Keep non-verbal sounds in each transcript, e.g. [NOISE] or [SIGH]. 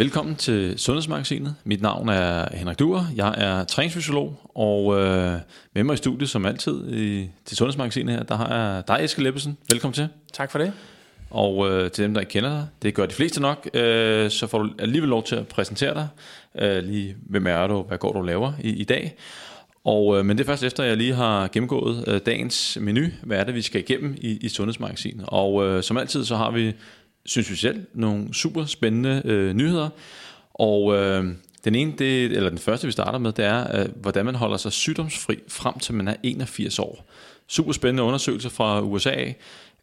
Velkommen til Sundhedsmagasinet. Mit navn er Henrik Duer. Jeg er træningsfysiolog, og øh, med mig i studiet som altid i, til Sundhedsmagasinet her, der har jeg dig, Eske Leppesen. Velkommen til. Tak for det. Og øh, til dem, der ikke kender dig, det gør de fleste nok, øh, så får du alligevel lov til at præsentere dig. Øh, lige, hvem er du, hvad går du laver i, i dag? Og, øh, men det er først efter, at jeg lige har gennemgået øh, dagens menu. Hvad er det, vi skal igennem i, i Sundhedsmagasinet? Og øh, som altid, så har vi synes vi selv, nogle super spændende øh, nyheder. Og øh, den ene, det, eller den første, vi starter med, det er, øh, hvordan man holder sig sygdomsfri frem til man er 81 år. Super spændende undersøgelser fra USA.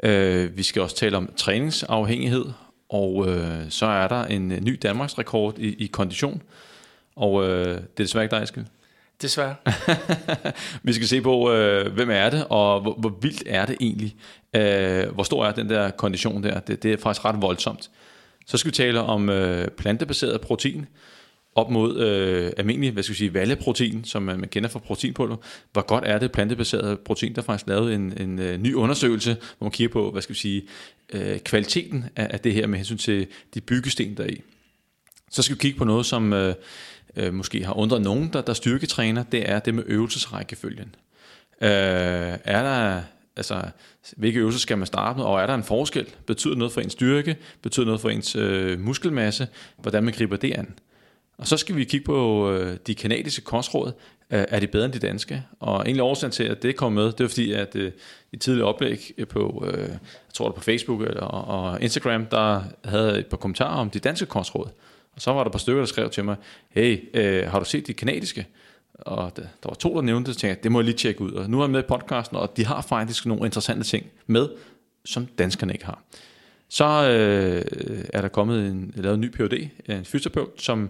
Øh, vi skal også tale om træningsafhængighed, og øh, så er der en ny Danmarks rekord i, i kondition. Og øh, det er desværre ikke dig, Eskild. Desværre. [LAUGHS] vi skal se på, øh, hvem er det, og hvor, hvor vildt er det egentlig? Øh, hvor stor er den der kondition der? Det, det er faktisk ret voldsomt. Så skal vi tale om øh, plantebaseret protein op mod øh, almindelig, hvad skal vi sige, valleprotein, som man, man kender fra proteinpulver. Hvor godt er det plantebaseret protein? Der er faktisk lavet en, en øh, ny undersøgelse, hvor man kigger på, hvad skal vi sige, øh, kvaliteten af, af det her med hensyn til de byggesten der i. Så skal vi kigge på noget, som øh, øh, måske har undret nogen, der, der styrketræner, det er det med øvelsesrækkefølgen. Øh, er der, altså, hvilke øvelser skal man starte med, og er der en forskel? Betyder noget for ens styrke? Betyder noget for ens øh, muskelmasse? Hvordan man griber det an? Og så skal vi kigge på øh, de kanadiske kostråd. Øh, er de bedre end de danske? Og egentlig årsagen til, at det kom med, det er fordi, at øh, i tidligere oplæg øh, på, øh, jeg tror det på Facebook eller, og Instagram, der havde et par kommentarer om de danske kostråd. Og så var der et par stykker, der skrev til mig, hey, øh, har du set de kanadiske? Og der, der var to, der nævnte det, så tænkte jeg, det må jeg lige tjekke ud. Og nu er jeg med i podcasten, og de har faktisk nogle interessante ting med, som danskerne ikke har. Så øh, er der kommet en, lavet en ny PhD, en fysioterapeut, som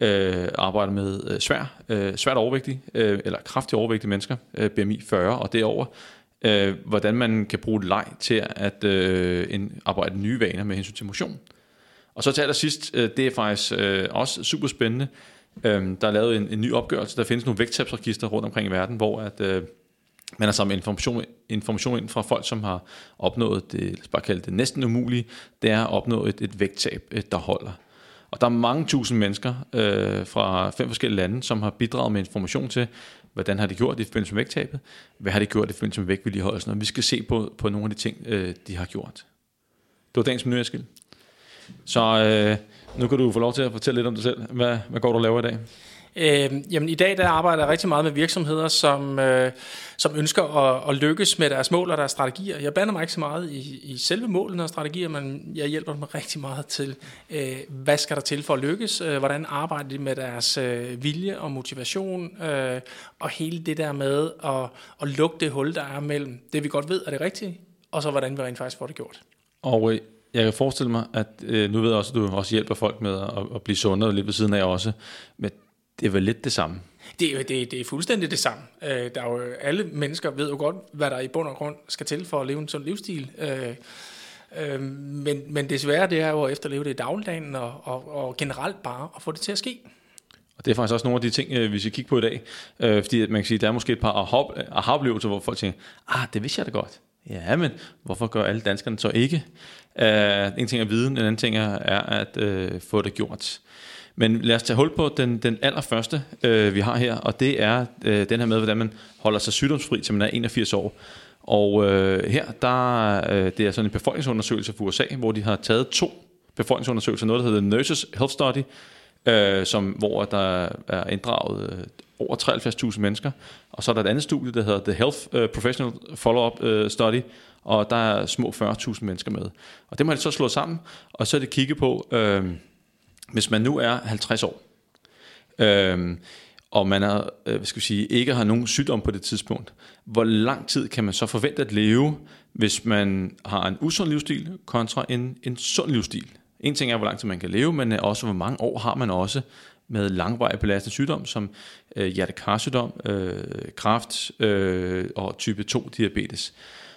øh, arbejder med øh, svær, øh, svært overvægtige, øh, eller kraftigt overvægtige mennesker, øh, BMI 40 og derover, øh, hvordan man kan bruge leg til at øh, en, arbejde nye vaner med hensyn til motion. Og så til allersidst, øh, det er faktisk øh, også super spændende, øh, Øhm, der er lavet en, en ny opgørelse, der findes nogle vægttabsregister rundt omkring i verden, hvor at, øh, man har samlet information, information ind fra folk, som har opnået det, lad os bare kalde det næsten umulige, det er at opnå et, et vægttab, øh, der holder. Og der er mange tusind mennesker øh, fra fem forskellige lande, som har bidraget med information til, hvordan har de gjort i forbindelse med vægttabet, hvad har de gjort i forbindelse med vægtvedligeholdelsen, og vi skal se på, på nogle af de ting, øh, de har gjort. Det var dagens menu, Eskild. Så øh, nu kan du få lov til at fortælle lidt om dig selv. Hvad, hvad går du og laver i dag? Øh, jamen i dag der arbejder jeg rigtig meget med virksomheder, som, øh, som ønsker at, at lykkes med deres mål og deres strategier. Jeg bander mig ikke så meget i, i selve målene og strategier, men jeg hjælper dem rigtig meget til, øh, hvad skal der til for at lykkes, øh, hvordan arbejder de med deres øh, vilje og motivation, øh, og hele det der med at, at lukke det hul, der er mellem det, vi godt ved er det rigtige, og så hvordan vi rent faktisk får det gjort. Og øh, jeg kan forestille mig, at øh, nu ved jeg også, at du også hjælper folk med at, at blive sundere lidt ved siden af også, men det er vel lidt det samme? Det, er, det, det er fuldstændig det samme. Øh, der er jo, alle mennesker ved jo godt, hvad der i bund og grund skal til for at leve en sund livsstil. Øh, øh, men, men desværre, det er jo at efterleve det i dagligdagen og, og, og generelt bare at få det til at ske. Og det er faktisk også nogle af de ting, øh, vi skal kigge på i dag. Øh, fordi man kan sige, der er måske et par aha-oplevelser, hvor folk tænker, ah, det vidste jeg da godt. Ja, men hvorfor gør alle danskerne så ikke? Uh, en ting er viden, en anden ting er, er at uh, få det gjort. Men lad os tage hul på den, den allerførste, uh, vi har her, og det er uh, den her med, hvordan man holder sig sygdomsfri, til man er 81 år. Og uh, her, der, uh, det er sådan en befolkningsundersøgelse fra USA, hvor de har taget to befolkningsundersøgelser, noget der hedder Nurses Health Study, øh, som, hvor der er inddraget øh, over 73.000 mennesker, og så er der et andet studie, der hedder The Health øh, Professional Follow-up øh, Study, og der er små 40.000 mennesker med. Og det må de så slå sammen, og så er det kigge på, øh, hvis man nu er 50 år, øh, og man er, øh, skal vi sige, ikke har nogen sygdom på det tidspunkt, hvor lang tid kan man så forvente at leve, hvis man har en usund livsstil kontra en, en sund livsstil? En ting er, hvor lang tid man kan leve, men øh, også, hvor mange år har man også med langvarig belastende sygdom, som øh, hjertekarsygdom, øh, kræft øh, og type 2 diabetes.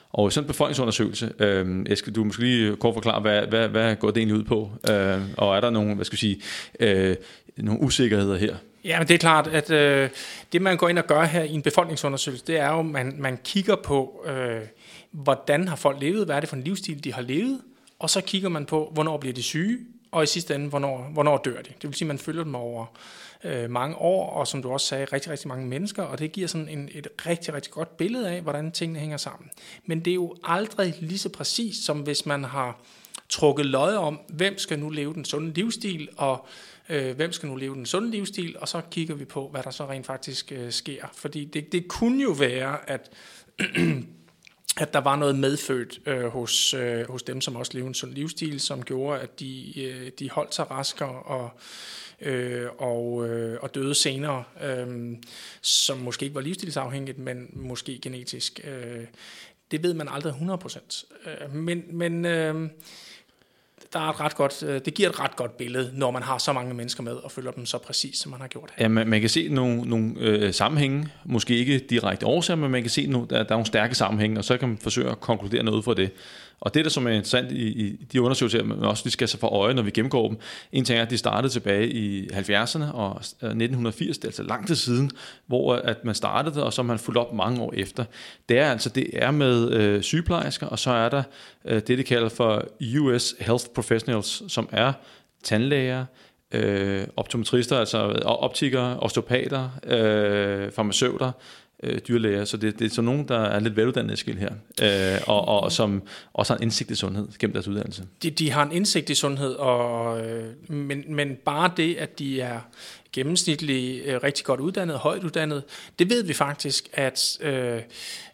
Og sådan en befolkningsundersøgelse, øh, Eske, du måske lige kort forklare, hvad, hvad, hvad går det egentlig ud på? Øh, og er der nogle, hvad skal jeg sige, øh, nogle usikkerheder her? Ja, men det er klart, at øh, det man går ind og gør her i en befolkningsundersøgelse, det er jo, at man, man kigger på, øh, hvordan har folk levet, hvad er det for en livsstil, de har levet, og så kigger man på, hvornår bliver de syge, og i sidste ende, hvornår, hvornår dør de. Det vil sige, at man følger dem over øh, mange år, og som du også sagde, rigtig, rigtig mange mennesker, og det giver sådan en, et rigtig, rigtig godt billede af, hvordan tingene hænger sammen. Men det er jo aldrig lige så præcis, som hvis man har trukket lod om, hvem skal nu leve den sunde livsstil, og øh, hvem skal nu leve den sunde livsstil, og så kigger vi på, hvad der så rent faktisk øh, sker. Fordi det, det kunne jo være, at [CLEARS THROAT] at der var noget medfødt øh, hos, øh, hos dem, som også levede en sund livsstil, som gjorde, at de, øh, de holdt sig raskere og, øh, og, øh, og døde senere, øh, som måske ikke var livsstilsafhængigt, men måske genetisk. Øh, det ved man aldrig 100%. Øh, men men øh, der er et ret godt, øh, det giver et ret godt billede, når man har så mange mennesker med og følger dem så præcis, som man har gjort her. Ja, man, man kan se nogle, nogle øh, sammenhænge, måske ikke direkte årsager, men man kan se, at der, der er nogle stærke sammenhænge, og så kan man forsøge at konkludere noget fra det. Og det, der som er interessant i, i de undersøgelser, man også vi skal se for øje, når vi gennemgår dem, en ting er, at de startede tilbage i 70'erne og øh, 1980, det er altså lang tid siden, hvor øh, at man startede, og så man fulgt op mange år efter. Det er altså, det er med øh, sygeplejersker, og så er der øh, det, de kalder for US Health Professionals, som er tandlæger, øh, optometrister, altså optikere, osteopater, øh, farmaceuter, øh, dyrlæger, så det, det er så nogen, der er lidt veluddannede skil her, øh, og, og som også har en indsigt i sundhed gennem deres uddannelse. De, de har en indsigt i sundhed, og, øh, men, men bare det, at de er gennemsnitligt øh, rigtig godt uddannet, højt uddannet, det ved vi faktisk, at, øh,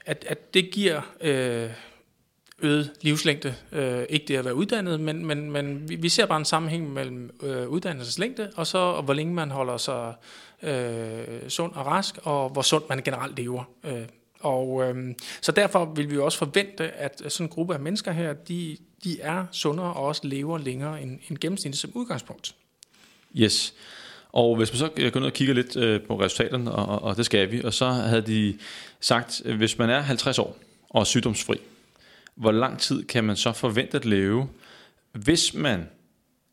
at, at det giver... Øh, øget livslængde. Øh, ikke det at være uddannet, men, men, men vi, vi ser bare en sammenhæng mellem øh, uddannelseslængde, og så og hvor længe man holder sig øh, sund og rask, og hvor sundt man generelt lever. Øh, og øh, så derfor vil vi også forvente, at sådan en gruppe af mennesker her, de, de er sundere og også lever længere end, end gennemsnittet som udgangspunkt. Yes. Og hvis man så øh, går ned og kigger lidt øh, på resultaterne, og, og det skal vi, og så havde de sagt, øh, hvis man er 50 år og er sygdomsfri, hvor lang tid kan man så forvente at leve, hvis man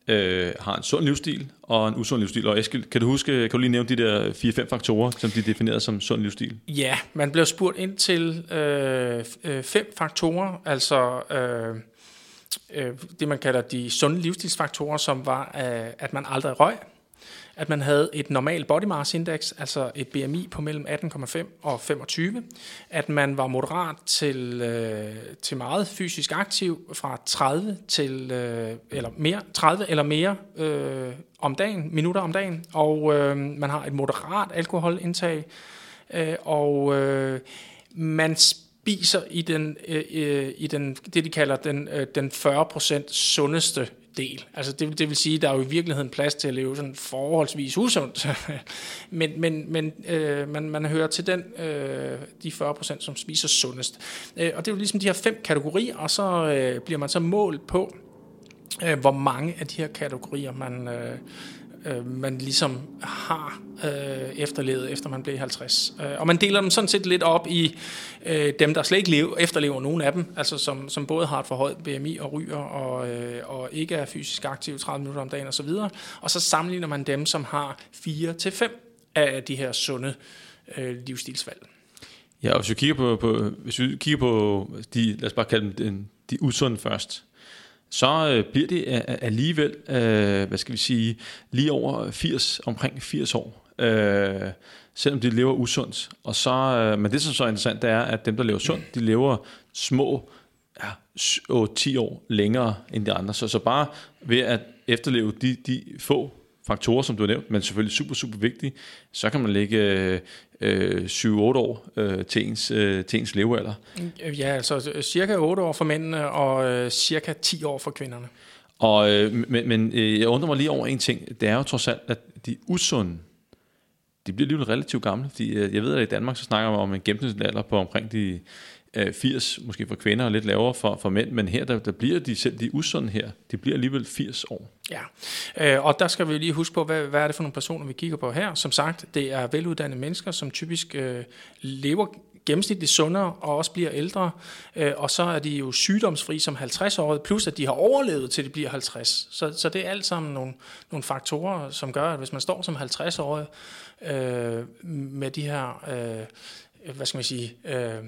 øh, har en sund livsstil og en usund livsstil. Og Eskild, kan du huske, kan du lige nævne de der 4-5 faktorer, som de definerede som sund livsstil? Ja, man blev spurgt ind til øh, øh, fem faktorer, altså øh, øh, det man kalder de sunde livsstilsfaktorer, som var, øh, at man aldrig røg, at man havde et normalt body mass index, altså et BMI på mellem 18,5 og 25, at man var moderat til, øh, til meget fysisk aktiv fra 30 til øh, eller mere 30 eller mere øh, om dagen, minutter om dagen, og øh, man har et moderat alkoholindtag øh, og øh, man spiser i den, øh, øh i den det de kalder den øh, den 40% sundeste del. Altså det, det vil sige, at der er jo i virkeligheden plads til at leve sådan forholdsvis usundt. [LAUGHS] men men, men øh, man, man hører til den, øh, de 40 procent, som spiser sundest. Øh, og det er jo ligesom de her fem kategorier, og så øh, bliver man så målt på, øh, hvor mange af de her kategorier man, øh, øh, man ligesom har øh, efterlevet, efter man blev 50. Øh, og man deler dem sådan set lidt op i øh, dem, der slet ikke lever, efterlever nogen af dem, altså som, som både har et forhøjet BMI og ryger, og, øh, og ikke er fysisk aktiv 30 minutter om dagen osv. Og så sammenligner man dem, som har 4-5 af de her sunde øh, livsstilsvalg. Ja, og hvis vi kigger på, på, hvis vi kigger på de, lad os bare kalde dem de usunde først, så øh, bliver det øh, øh, alligevel, øh, hvad skal vi sige, lige over 80, omkring 80 år, øh, selvom de lever usundt. Og så, øh, men det, som så er interessant, det er, at dem, der lever sundt, de lever små ja, 10 år længere end de andre. Så, så bare ved at efterleve de, de få faktorer, som du har nævnt, men selvfølgelig super, super vigtige, så kan man lægge øh, øh, 7-8 år øh, til, ens, øh, til ens levealder. Ja, altså øh, cirka 8 år for mændene, og øh, cirka 10 år for kvinderne. Og, øh, men men øh, jeg undrer mig lige over en ting. Det er jo trods alt, at de usunde, de bliver alligevel relativt gamle. Fordi, øh, jeg ved, at i Danmark så snakker man om en gennemsnitsalder på omkring de Øh, 80, måske for kvinder og lidt lavere for, for mænd, men her der, der bliver de selv de usunde her, de bliver alligevel 80 år. Ja, øh, og der skal vi lige huske på, hvad, hvad er det for nogle personer, vi kigger på her. Som sagt, det er veluddannede mennesker, som typisk øh, lever gennemsnitligt sundere og også bliver ældre, øh, og så er de jo sygdomsfri som 50-årige, plus at de har overlevet til de bliver 50. Så, så det er alt sammen nogle, nogle faktorer, som gør, at hvis man står som 50-årig øh, med de her, øh, hvad skal man sige, øh,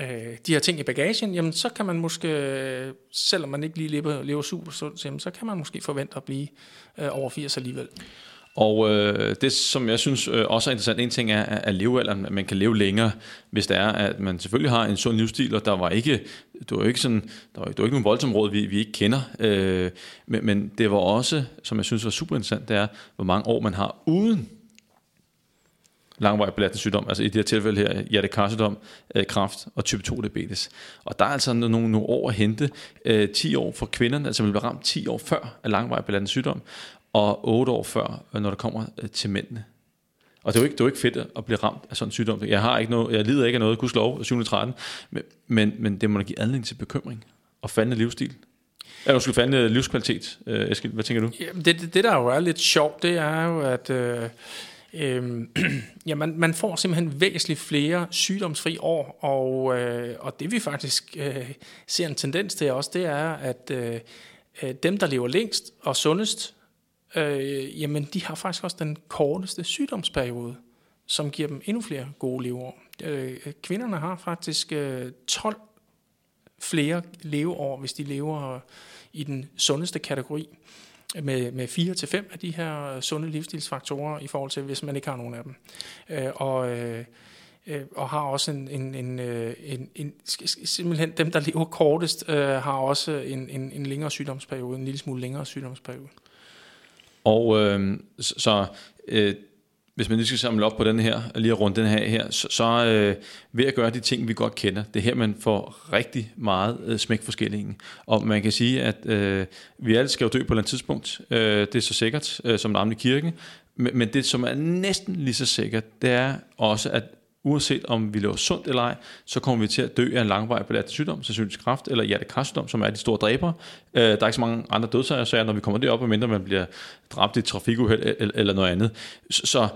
øh, de her ting i bagagen, jamen så kan man måske, øh, selvom man ikke lige lever, lever super sundt, jamen, så kan man måske forvente at blive øh, over 80 alligevel. Og øh, det, som jeg synes øh, også er interessant, en ting er, at levealderen, at man kan leve længere, hvis det er, at man selvfølgelig har en sund livsstil, og der var ikke, det var ikke sådan, der var, det var ikke nogen voldsområde, vi, vi ikke kender, øh, men, men det var også, som jeg synes var super interessant, det er, hvor mange år man har uden langvarig belastende sygdom, altså i det her tilfælde her, hjertekarsygdom, øh, kræft og type 2 diabetes. Og der er altså nogle, nogle år at hente, øh, 10 år for kvinderne, altså man bliver ramt 10 år før af langvarig belastende sygdom, og 8 år før, øh, når det kommer øh, til mændene. Og det er, jo ikke, det er jo ikke fedt at blive ramt af sådan en sygdom. Jeg, har ikke noget, jeg lider ikke af noget, gudslov, 713, men, men, men det må da give anledning til bekymring og fandme livsstil. Ja, du skulle fandme livskvalitet, øh, Eskild. Hvad tænker du? Jamen, det, det, det, der jo er lidt sjovt, det er jo, at øh, øh, [CLEARS THROAT] ja, man, man får simpelthen væsentligt flere sygdomsfri år, og, øh, og det vi faktisk øh, ser en tendens til også, det er, at øh, øh, dem, der lever længst og sundest, øh, jamen de har faktisk også den korteste sygdomsperiode, som giver dem endnu flere gode leveår. Øh, kvinderne har faktisk øh, 12 flere leveår, hvis de lever i den sundeste kategori, med, med fire til fem af de her sunde livsstilsfaktorer, i forhold til, hvis man ikke har nogen af dem. Øh, og... Øh, øh og har også en, en, en, øh, en, en, simpelthen dem, der lever kortest, øh, har også en, en, en længere sygdomsperiode, en lille smule længere sygdomsperiode. Og øh, så øh, hvis man lige skal samle op på den her, lige rundt den her, her så, så øh, ved at gøre de ting, vi godt kender, det er her, man får rigtig meget øh, smæk for skillingen. Og man kan sige, at øh, vi alle skal jo dø på et eller andet tidspunkt. Øh, det er så sikkert øh, som navn i kirken. Men, men det, som er næsten lige så sikkert, det er også, at uanset om vi lever sundt eller ej, så kommer vi til at dø af en langvarig belastende sygdom, sandsynligvis kræft eller hjertekarsygdom, som er de store dræber. Øh, der er ikke så mange andre dødsårsager, når vi kommer derop, medmindre man bliver dræbt i trafikuheld eller noget andet. Så,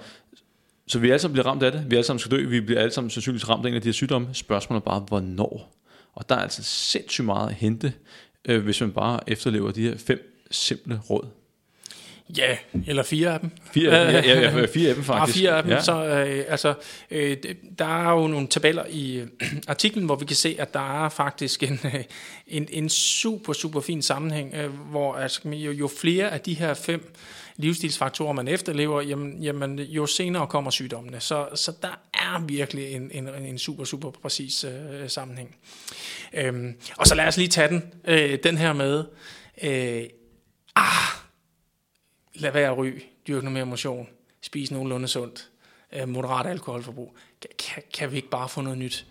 så vi alle sammen bliver ramt af det. Vi alle sammen skal dø. Vi bliver alle sammen sandsynligvis ramt af en af de her sygdomme. Spørgsmålet er bare, hvornår? Og der er altså sindssygt meget at hente, øh, hvis man bare efterlever de her fem simple råd. Ja, eller fire af dem. Fire, ja, ja, ja, [LAUGHS] fire af dem faktisk. Ja, fire af dem. Ja. Så, øh, altså, øh, der er jo nogle tabeller i øh, [CLEARS THROAT] artiklen, hvor vi kan se, at der er faktisk en, øh, en, en super, super fin sammenhæng, øh, hvor altså, jo, jo flere af de her fem livsstilsfaktorer, man efterlever, jamen, jamen jo senere kommer sygdommene. Så, så der er virkelig en, en, en super, super præcis øh, sammenhæng. Øhm, og så lad os lige tage den, øh, den her med, øh, ah, lad være at ryge, dyrke noget mere motion, spise nogenlunde sundt, øh, moderat alkoholforbrug. Kan, kan vi ikke bare få noget nyt?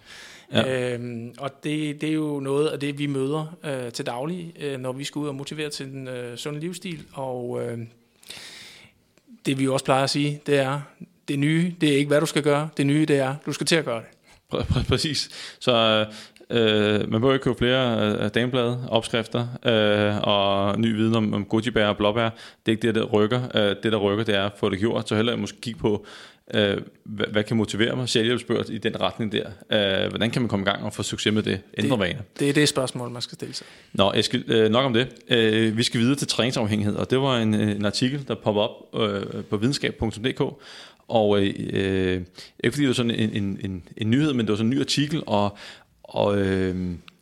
Ja. Øhm, og det, det er jo noget af det, vi møder øh, til daglig, øh, når vi skal ud og motivere til den øh, sunde livsstil. Og øh, det vi også plejer at sige, det er, det nye, det er ikke, hvad du skal gøre. Det nye, det er, du skal til at gøre det. Pr- præcis. Så Øh, man bør ikke købe flere øh, dameblade, opskrifter øh, og ny viden om, om gojibær og blåbær. Det er ikke det, der rykker. Øh, det, der rykker, det er at få det gjort. Så heller måske kigge på, øh, hvad, hvad kan motivere mig? Selvhjælpsbøger i den retning der. Øh, hvordan kan man komme i gang og få succes med det? Ændre vaner. Det er det spørgsmål, man skal stille sig. Nå, skal, øh, nok om det. Øh, vi skal videre til træningsafhængighed, og det var en, øh, en artikel, der popper op øh, på videnskab.dk, og øh, ikke fordi det var sådan en, en, en, en nyhed, men det var sådan en ny artikel, og, og øh,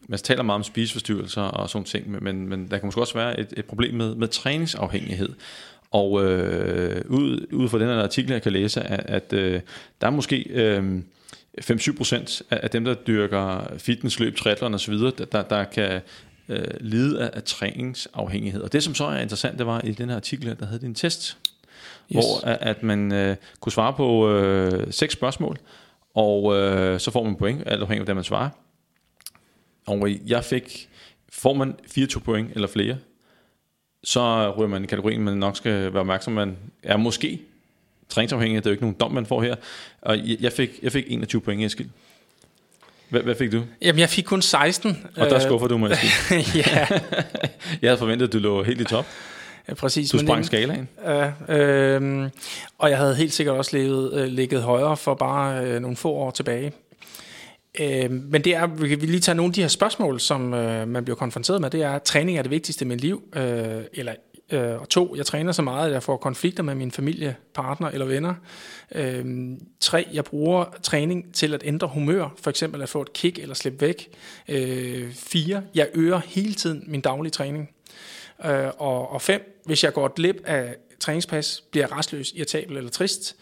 man taler meget om spiseforstyrrelser og sådan ting, men, men der kan måske også være et, et problem med, med træningsafhængighed. Og øh, ud, ud fra den her artikel, jeg kan læse, at, at øh, der er måske øh, 5-7% af, af dem, der dyrker fitness, løb, triathlon osv., der, der, der kan øh, lide af, af træningsafhængighed. Og det, som så er interessant, det var i den her artikel, der havde en test, yes. hvor at, at man øh, kunne svare på øh, seks spørgsmål, og øh, så får man point, alt afhængig af, hvad man svarer. Og jeg fik, får man 24 point eller flere, så ryger man i kategorien, man nok skal være opmærksom, man er måske træningsafhængig, det er jo ikke nogen dom, man får her. Og jeg fik, jeg fik 21 point, Eskild. Hvad, hvad fik du? Jamen, jeg fik kun 16. Og der skuffer du mig, [LAUGHS] ja. jeg havde forventet, at du lå helt i top. Ja, præcis. Du sprang skalaen. Ja, øh, og jeg havde helt sikkert også levet, øh, ligget højere for bare øh, nogle få år tilbage. Øh, men det er, vi kan lige tage nogle af de her spørgsmål, som øh, man bliver konfronteret med. Det er, træning er det vigtigste med liv, øh, eller Øh, og to, jeg træner så meget, at jeg får konflikter med min familie, partner eller venner. Øh, tre, jeg bruger træning til at ændre humør, for eksempel at få et kick eller slippe væk. Øh, fire, jeg øger hele tiden min daglige træning. Øh, og, og fem, hvis jeg går glip af træningspas, bliver jeg restløs, irritabel eller trist.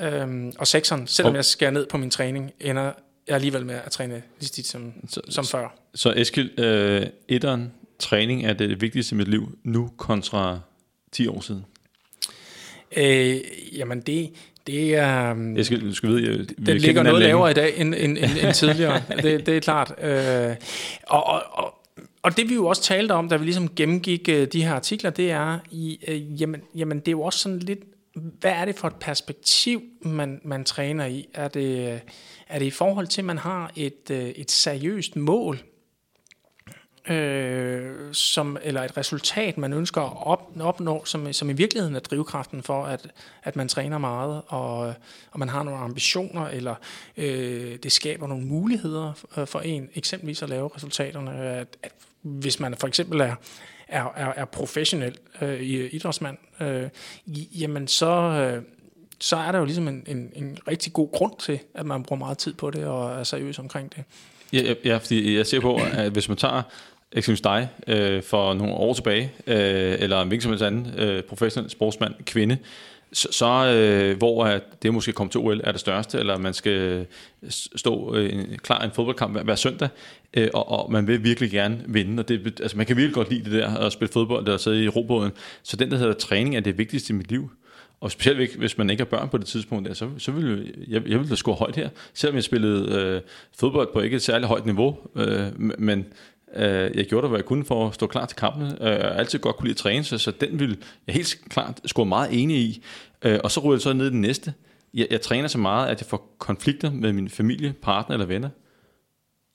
Øh, og sekseren, selvom jeg skærer ned på min træning, ender jeg alligevel med at træne lige tit som, så, som før. Så Eskild, øh, etteren, træning er det vigtigste i mit liv nu kontra 10 år siden? Øh, jamen det, det er... Um, jeg skal, skal vide, jeg, det ligger noget lavere i dag end, end, end, end tidligere. [LAUGHS] det, det er klart. Øh, og, og, og, og det vi jo også talte om, da vi ligesom gennemgik uh, de her artikler, det er, i, uh, jamen, jamen det er jo også sådan lidt, hvad er det for et perspektiv, man, man træner i? Er det, er det i forhold til, at man har et, øh, et seriøst mål, øh, som, eller et resultat, man ønsker at op, opnå, som, som i virkeligheden er drivkraften for, at, at man træner meget, og, og man har nogle ambitioner, eller øh, det skaber nogle muligheder for en, eksempelvis at lave resultaterne. At, at hvis man for eksempel er, er, er, er professionel øh, idrætsmand, øh, jamen så... Øh, så er der jo ligesom en, en, en rigtig god grund til, at man bruger meget tid på det og er seriøs omkring det. Ja, ja fordi jeg ser på, at hvis man tager eksempelvis dig øh, for nogle år tilbage, øh, eller en hvilken som helst anden øh, professionel sportsmand, kvinde, så, så øh, hvor at det måske kommer til OL er det største, eller man skal øh, stå øh, en, klar en fodboldkamp hver, hver søndag, øh, og, og man vil virkelig gerne vinde, og det, altså man kan virkelig godt lide det der, at spille fodbold eller sidde i robåden, så den der hedder træning er det vigtigste i mit liv. Og specielt hvis man ikke har børn på det tidspunkt, der, så, så vil jeg, jeg vil da score højt her. Selvom jeg spillede øh, fodbold på ikke et særligt højt niveau, øh, men Øh, jeg gjorde det, hvad jeg kunne for at stå klar til kampen. Øh, jeg altid godt kunne lide at træne, så, så den vil jeg helt klart score meget enig i. Øh, og så ryger jeg så ned i den næste. Jeg, jeg træner så meget, at jeg får konflikter med min familie, partner eller venner.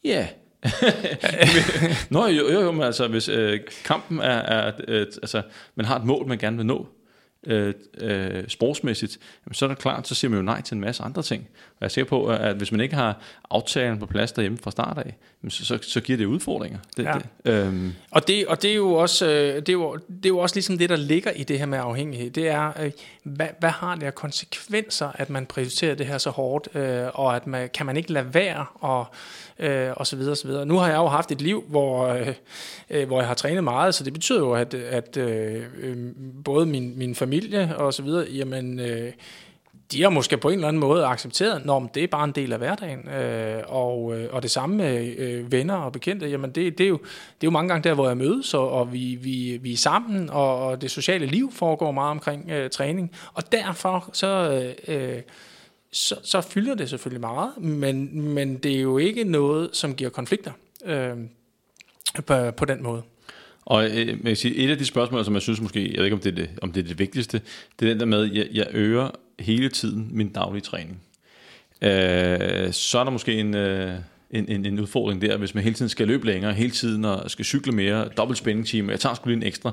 Ja, yeah. [LAUGHS] Nå jo, jo, jo, men altså hvis øh, kampen er, er øh, altså man har et mål, man gerne vil nå, øh, øh, sportsmæssigt, jamen, så er det klart, så siger man jo nej til en masse andre ting. Og jeg er sikker på, at hvis man ikke har aftalen på plads derhjemme fra start af, jamen, så, så, så giver det udfordringer. Det, ja. det, øhm. og, det, og det er jo også øh, det er jo, det er jo også ligesom det, der ligger i det her med afhængighed. Det er, øh, hvad, hvad har det af konsekvenser, at man prioriterer det her så hårdt, øh, og at man, kan man ikke lade være og øh, og så videre, og så videre. Nu har jeg jo haft et liv, hvor, øh, øh, hvor jeg har trænet meget, så det betyder jo, at, at øh, øh, både min, min familie og så videre, jamen, øh, de har måske på en eller anden måde accepteret, når det er bare en del af hverdagen. Øh, og, øh, og det samme med øh, venner og bekendte, jamen det, det, er jo, det er jo mange gange der, hvor jeg mødes, og, og vi, vi, vi er sammen, og, og det sociale liv foregår meget omkring øh, træning. Og derfor så... Øh, øh så, så fylder det selvfølgelig meget, men, men det er jo ikke noget, som giver konflikter øh, på, på den måde. Og øh, jeg sige, et af de spørgsmål, som jeg synes måske, jeg ved ikke om det er det, om det, er det vigtigste, det er den der med, at jeg, jeg øger hele tiden min daglige træning. Øh, så er der måske en, øh, en, en, en udfordring der, hvis man hele tiden skal løbe længere, hele tiden og skal cykle mere, dobbelt spændingstime, jeg tager sgu lige en ekstra,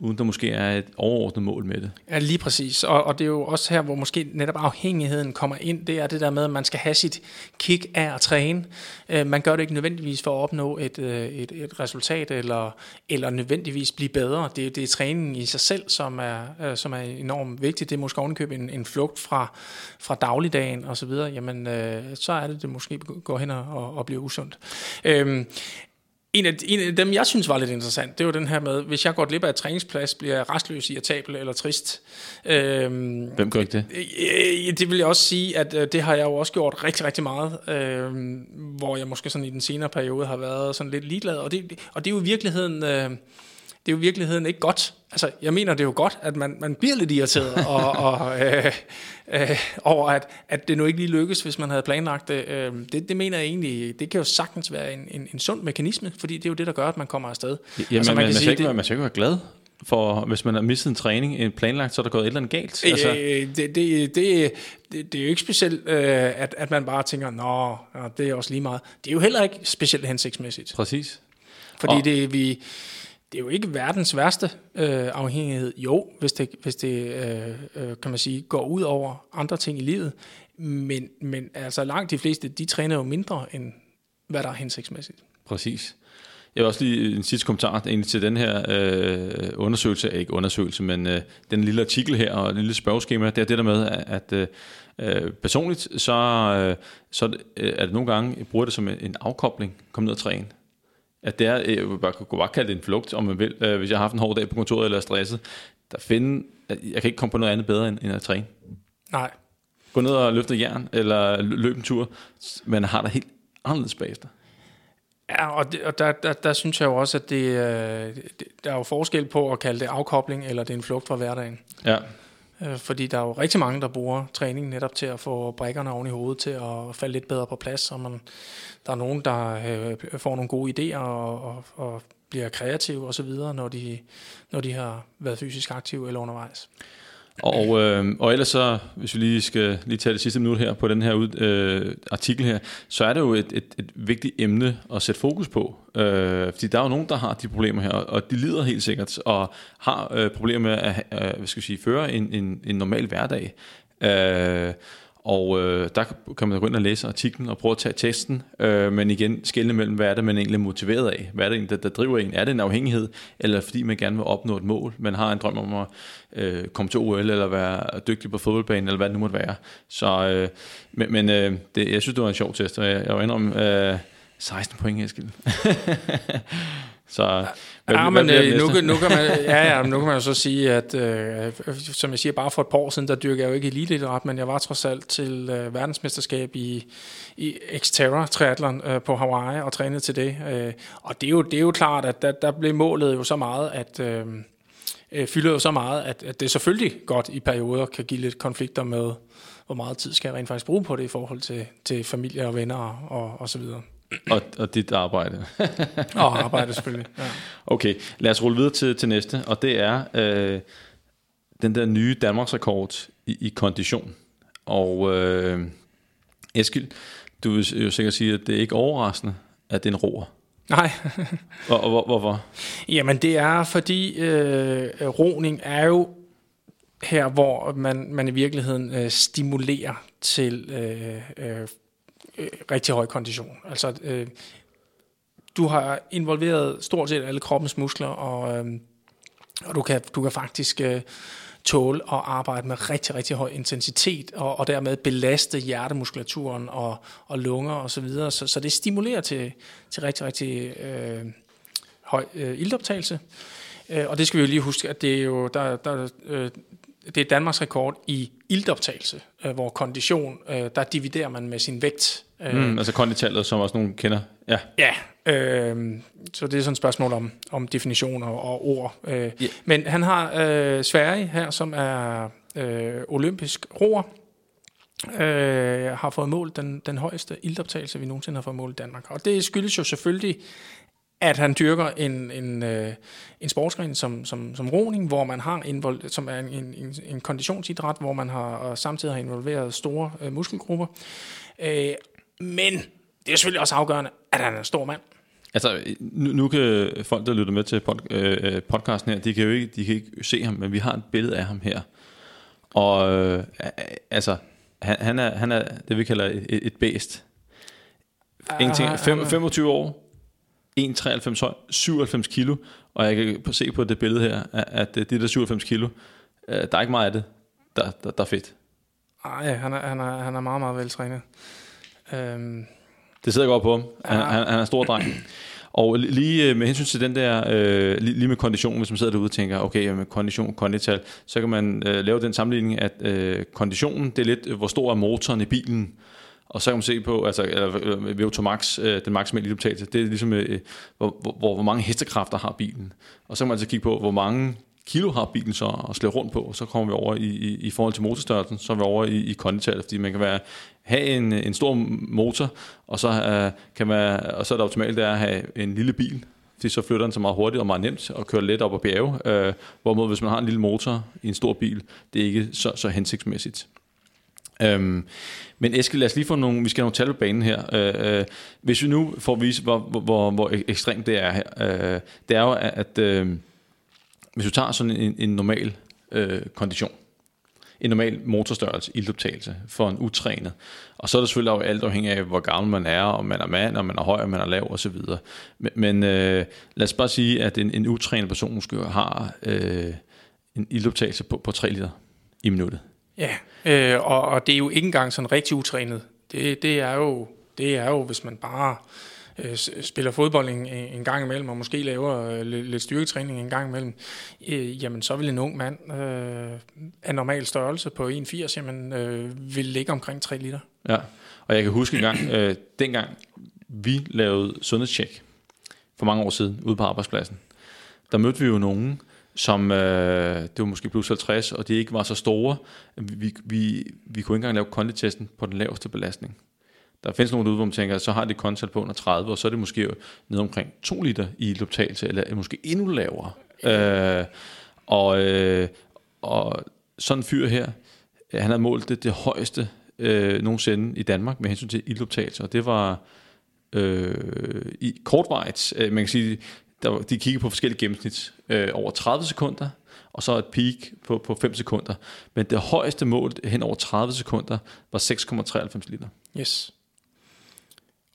uden der måske er et overordnet mål med det. Ja, lige præcis. Og, og det er jo også her, hvor måske netop afhængigheden kommer ind. Det er det der med, at man skal have sit kick af at træne. Øh, man gør det ikke nødvendigvis for at opnå et, øh, et, et resultat, eller, eller nødvendigvis blive bedre. Det, det er træningen i sig selv, som er, øh, som er enormt vigtigt. Det er måske ovenikøbet en, en flugt fra, fra dagligdagen osv. Jamen, øh, så er det, det måske går hen og, og bliver usundt. Øh, en af, en af dem, jeg synes var lidt interessant, det var den her med, hvis jeg går glip af et træningsplads, bliver jeg restløs, irritabel eller trist. Øhm, Hvem gør ikke det? Øh, det vil jeg også sige, at øh, det har jeg jo også gjort rigtig, rigtig meget, øh, hvor jeg måske sådan i den senere periode har været sådan lidt ligeglad. Og det, og det er jo i virkeligheden... Øh, det er jo i virkeligheden ikke godt. Altså, jeg mener, det er jo godt, at man, man bliver lidt irriteret og, og, [LAUGHS] øh, øh, over, at, at det nu ikke lige lykkes, hvis man havde planlagt det. Øh, det. Det mener jeg egentlig, det kan jo sagtens være en, en, en sund mekanisme, fordi det er jo det, der gør, at man kommer afsted. Jamen, altså, man, man, kan man, sige, ikke, det, man skal ikke være glad for hvis man har mistet en træning, en planlagt, så er der gået et eller andet galt? Øh, altså. det, det, det, det, det er jo ikke specielt, øh, at, at man bare tænker, nå, det er også lige meget. Det er jo heller ikke specielt hensigtsmæssigt. Præcis. Fordi og, det, vi, det er jo ikke verdens værste øh, afhængighed. Jo, hvis det, hvis det øh, øh, kan man sige, går ud over andre ting i livet. Men, men altså langt de fleste, de træner jo mindre, end hvad der er hensigtsmæssigt. Præcis. Jeg vil også lige en sidste kommentar egentlig til den her øh, undersøgelse, ikke undersøgelse, men øh, den lille artikel her og det lille spørgeskema, det er det der med, at øh, øh personligt, så, øh, så øh, er det nogle gange, jeg bruger det som en afkobling, kom ned og træne. At det er, jeg vil bare, kunne bare kalde det en flugt, om man vil, øh, hvis jeg har haft en hård dag på kontoret eller er stresset. Der finder, jeg kan ikke komme på noget andet bedre end, end at træne. Nej. Gå ned og løfte jern, eller løbe en tur, men har der helt anderledes bagefter. Ja, og, det, og der, der, der synes jeg jo også, at det, øh, det, der er jo forskel på at kalde det afkobling, eller det er en flugt fra hverdagen. Ja. Øh, fordi der er jo rigtig mange, der bruger træning netop til at få brækkerne oven i hovedet, til at falde lidt bedre på plads, og man, der er nogen, der øh, får nogle gode idéer og, og, og bliver kreative osv., når de, når de har været fysisk aktive eller undervejs. Og, øh, og ellers så, hvis vi lige skal lige tage det sidste minut her på den her ud, øh, artikel her, så er det jo et, et, et vigtigt emne at sætte fokus på. Øh, fordi der er jo nogen, der har de problemer her, og de lider helt sikkert, og har øh, problemer med at øh, hvad skal jeg sige, føre en, en, en normal hverdag. Øh, og øh, der kan man gå ind og læse artiklen og prøve at tage testen, øh, men igen skelne mellem, hvad er det, man egentlig er motiveret af? Hvad er det, der, der driver en? Er det en afhængighed, eller fordi man gerne vil opnå et mål? Man har en drøm om at øh, komme til OL, eller være dygtig på fodboldbanen, eller hvad det nu måtte være. Så, øh, men men øh, det, jeg synes, det var en sjov test, og jeg, jeg var om øh, 16 point, Eskild. [LAUGHS] Så hvad, ja, men hvad øh, nu, nu, kan man, [LAUGHS] ja, ja, nu kan man jo så sige, at øh, som jeg siger, bare for et par år siden, der dyrker jeg jo ikke eliteidræt, men jeg var trods alt til øh, verdensmesterskab i, i Xterra triathlon øh, på Hawaii og trænede til det. Øh, og det er, jo, det er jo klart, at der, der blev målet jo så meget, at øh, øh, fylder jo så meget, at, at det selvfølgelig godt i perioder kan give lidt konflikter med, hvor meget tid skal jeg rent faktisk bruge på det i forhold til, til familie og venner og, og så videre og, og dit arbejde. [LAUGHS] og arbejde selvfølgelig, ja. Okay, lad os rulle videre til, til næste, og det er øh, den der nye Danmarks rekord i, i kondition. Og øh, Eskild, du vil jo sikkert sige, at det er ikke overraskende, at det er en roer. Nej. [LAUGHS] og, og, hvor, hvorfor? Jamen det er, fordi øh, roning er jo her, hvor man, man i virkeligheden øh, stimulerer til øh, øh, øh, rigtig høj kondition. Altså, øh, du har involveret stort set alle kroppens muskler, og, øh, og du, kan, du kan faktisk øh, tåle at arbejde med rigtig, rigtig høj intensitet, og, og dermed belaste hjertemuskulaturen og, og lunger osv., så, videre. så, så det stimulerer til, til rigtig, rigtig øh, høj øh, ildoptagelse. Øh, og det skal vi jo lige huske, at det er jo, der, der, øh, det er Danmarks rekord i ildoptagelse, øh, hvor kondition, øh, der dividerer man med sin vægt. Øh, mm, altså konditallet, som også nogen kender. Ja, ja øh, så det er sådan et spørgsmål om, om definitioner og ord. Øh, yeah. Men han har øh, Sverige her, som er øh, olympisk roer, øh, har fået målt den, den højeste ildoptagelse, vi nogensinde har fået målt i Danmark. Og det skyldes jo selvfølgelig at han dyrker en, en, øh, en sportsgren som, som, som roning, hvor man har invol- som er en, en, en konditionsidræt, hvor man har og samtidig har involveret store øh, muskelgrupper. Øh, men det er selvfølgelig også afgørende, at han er en stor mand. Altså, nu, nu kan folk, der lytter med til pod, øh, podcasten her, de kan jo ikke, de kan ikke se ham, men vi har et billede af ham her. Og øh, altså, han, han, er, han er det, vi kalder et, et bæst. Ingenting. 5, 25 år, 1,93 høj, 97 kilo, og jeg kan se på det billede her, at det der 97 kilo, øh, der er ikke meget af det, der, der, der er fedt. Nej, han er, han, er, han er meget, meget veltrænet. Øhm. Det sidder godt på ham. Han, ja. han, han er en stor dreng. Og lige øh, med hensyn til den der, øh, lige med kondition, hvis man sidder derude og tænker, okay, med kondition, kondital, så kan man øh, lave den sammenligning, at øh, konditionen, det er lidt, hvor stor er motoren i bilen. Og så kan man se på, altså øh, VO2 max, øh, den maksimale lydoptagelse, det er ligesom, øh, hvor, hvor, hvor mange hestekræfter har bilen. Og så kan man altså kigge på, hvor mange kilo har bilen så at slæve rundt på, og så kommer vi over i, i, i forhold til motorstørrelsen, så er vi over i, i konditallet, fordi man kan være, have en, en stor motor, og så, uh, kan man, og så er det optimalt det er at have en lille bil, fordi så flytter den så meget hurtigt og meget nemt og kører let op ad bjerge, uh, hvorimod hvis man har en lille motor i en stor bil, det er ikke så, så hensigtsmæssigt. Øhm, men Eske, lad os lige få nogle, vi skal have nogle tal på banen her. Øh, øh hvis vi nu får at vise, hvor, hvor, hvor, ekstremt det er her, Øh, det er jo, at øh, hvis du tager sådan en, en normal øh, kondition, en normal motorstørrelse, ildoptagelse for en utrænet. Og så er det selvfølgelig jo alt afhængig af, hvor gammel man er, om man er mand, om man er høj, om man er lav osv. Men, men øh, lad os bare sige, at en, en utrænet person måske har øh, en ildoptagelse på, på 3 liter i minuttet. Ja, øh, og, og det er jo ikke engang sådan rigtig utrænet. Det, det, er jo, det er jo, hvis man bare øh, spiller fodbold en, en gang imellem, og måske laver øh, lidt, lidt styrketræning en gang imellem, øh, jamen så vil en ung mand øh, af normal størrelse på 1,80, jamen øh, vil ligge omkring 3 liter. Ja, og jeg kan huske en gang, øh, dengang vi lavede sundhedstjek for mange år siden ude på arbejdspladsen, der mødte vi jo nogen, som øh, det var måske plus 50, og de ikke var så store. Vi, vi, vi kunne ikke engang lave konditesten på den laveste belastning. Der findes nogle ude, hvor man tænker, så har de kontal på under 30, og så er det måske ned omkring 2 liter i ildoptagelse, eller måske endnu lavere. Øh, og, øh, og sådan en fyr her, han havde målt det, det højeste øh, nogensinde i Danmark med hensyn til ildoptagelse, og det var øh, i kortvarigt, øh, man kan sige, der, de kiggede på forskellige gennemsnit øh, over 30 sekunder, og så et peak på, på 5 sekunder. Men det højeste mål hen over 30 sekunder var 6,93 liter. Yes.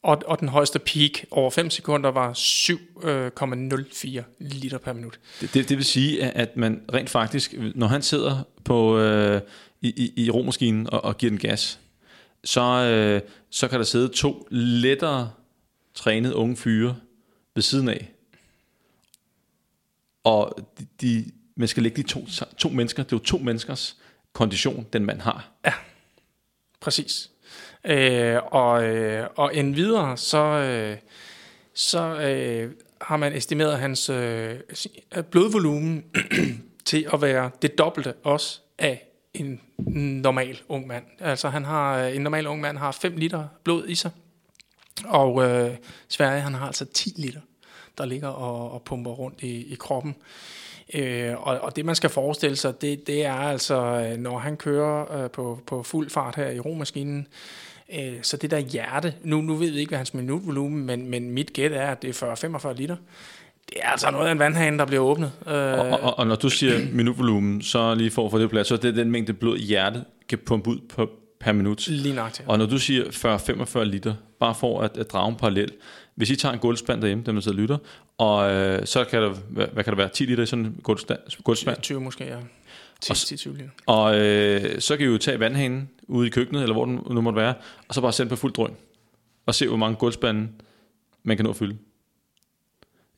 Og, og den højeste peak over 5 sekunder var 7,04 liter per minut. Det, det, det vil sige, at man rent faktisk, når han sidder på, øh, i, i, i romaskinen og, og giver den gas, så, øh, så kan der sidde to lettere trænede unge fyre ved siden af, og de, de, man skal lægge de to, to mennesker, det er jo to menneskers kondition, den mand har. Ja, præcis. Øh, og, øh, og endvidere, så, øh, så øh, har man estimeret hans øh, blodvolumen [CLEARS THROAT] til at være det dobbelte også af en normal ung mand. Altså han har, øh, en normal ung mand har 5 liter blod i sig, og øh, Sverige han har altså 10 liter der ligger og, og pumper rundt i, i kroppen. Øh, og, og det man skal forestille sig, det, det er altså, øh, når han kører øh, på, på fuld fart her i romaskinen, øh, så det der hjerte, nu, nu ved vi ikke, hvad hans minutvolumen, men, men mit gæt er, at det er 40-45 liter. Det er altså noget af en vandhane, der bliver åbnet. Øh, og, og, og når du siger minutvolumen, så lige for at få det plads, så er det den mængde blod, hjertet kan pumpe ud på, per minut. Lige nøjagtigt. Og når du siger 40-45 liter, bare for at, at drage en parallel, hvis I tager en gulvspand derhjemme, dem der sidder og lytter, og øh, så kan der, hvad, hvad kan der være, 10 liter i sådan en gulvspand? 20 måske, ja. 10-20 liter. Og øh, så kan I jo tage vandhanen ude i køkkenet, eller hvor den nu måtte være, og så bare sende på fuld drøn, og se, hvor mange gulvspande man kan nå at fylde.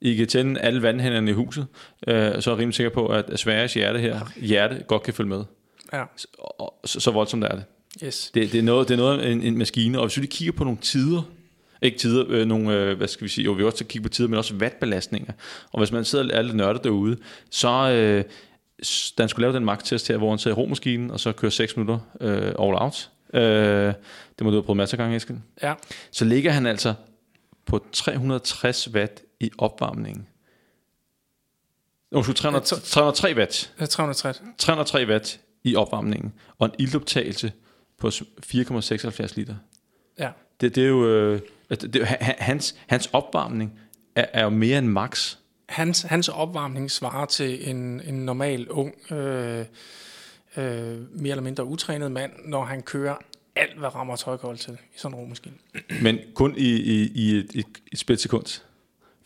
I kan tænde alle vandhænderne i huset, øh, så er jeg rimelig sikker på, at Sveriges hjerte her, hjerte godt kan følge med. Ja. Så, så, så voldsomt er det. Yes. Det, det er noget, det er noget en, en maskine, og hvis vi lige kigger på nogle tider, ikke tider, øh, nogle, øh, hvad skal vi sige, jo, vi også kigge på tider, men også wattbelastninger. Og hvis man sidder alle nørder derude, så øh, da han skulle lave den magttest her, hvor han sidder i romaskinen, og så kører 6 minutter øh, all out. Øh, det må du have prøvet masser af gange, Eskild. Ja. Så ligger han altså på 360 watt i opvarmningen. Nå, 300, 303 watt. 303. 303 watt i opvarmningen, og en ildoptagelse på 4,76 liter. Ja. Det, det er jo... Øh, det, hans, hans opvarmning er, er jo mere end max. Hans, hans opvarmning svarer til en, en normal ung, øh, øh, mere eller mindre utrænet mand, når han kører alt, hvad rammer tøjkold til i sådan en romaskine. Men kun i, i, i et, et, et splitsekund.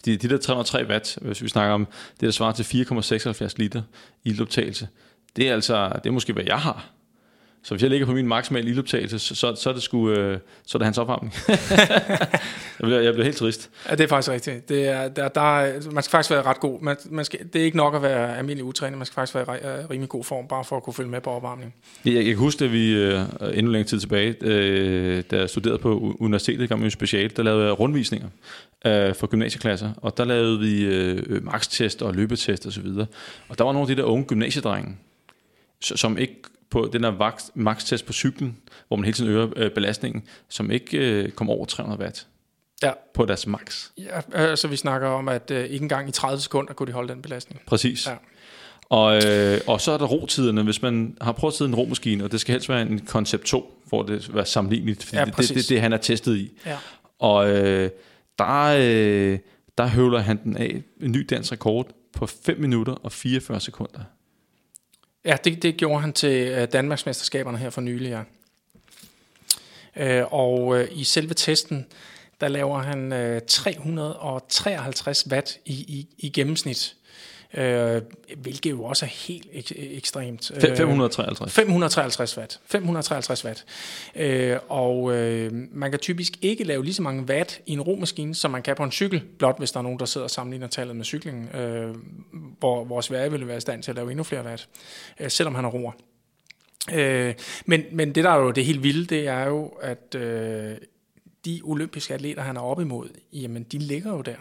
De, de der 303 watt, hvis vi snakker om det, der svarer til 4,76 liter i optagelse, det er altså, det er måske, hvad jeg har. Så hvis jeg ligger på min maksimale ildoptagelse, så, så, så, er det sgu, øh, så er det hans opvarmning. [LAUGHS] jeg, bliver, jeg bliver helt trist. Ja, det er faktisk rigtigt. Det er, der, der, man skal faktisk være ret god. Man, man skal, det er ikke nok at være almindelig utrænet. Man skal faktisk være i rimelig god form, bare for at kunne følge med på opvarmning. Jeg, jeg kan huske, at vi øh, endnu længere tid tilbage, øh, da jeg studerede på universitetet, gav man special, der lavede jeg rundvisninger øh, for gymnasieklasser, og der lavede vi øh, max-test og løbetest osv. Og, og der var nogle af de der unge gymnasiedrenge, som ikke på den der max-test på cyklen, hvor man hele tiden øger øh, belastningen, som ikke øh, kom over 300 watt ja. på deres max. Ja, altså vi snakker om, at øh, ikke engang i 30 sekunder kunne de holde den belastning. Præcis. Ja. Og, øh, og så er der rotiderne, hvis man har prøvet at sidde en romaskine, og det skal helst være en koncept 2, hvor det skal være sammenligneligt, fordi ja, det, det, det, det han er testet i. Ja. Og øh, der, øh, der høvler han den af en ny dansk rekord på 5 minutter og 44 sekunder. Ja, det, det gjorde han til øh, Danmarksmesterskaberne her for nylig, ja. Øh, og øh, i selve testen, der laver han øh, 353 watt i, i, i gennemsnit. Øh, hvilket jo også er helt ek- ekstremt. 553. 553 watt. 553 watt. Øh, og øh, man kan typisk ikke lave lige så mange watt i en romaskine, som man kan på en cykel, blot hvis der er nogen, der sidder og sammenligner tallet med cyklingen, øh, hvor, hvor Sverige ville være i stand til at lave endnu flere watt, øh, selvom han har roer. Øh, men, men det, der er jo det helt vilde, det er jo, at øh, de olympiske atleter, han er op imod, jamen, de ligger jo der.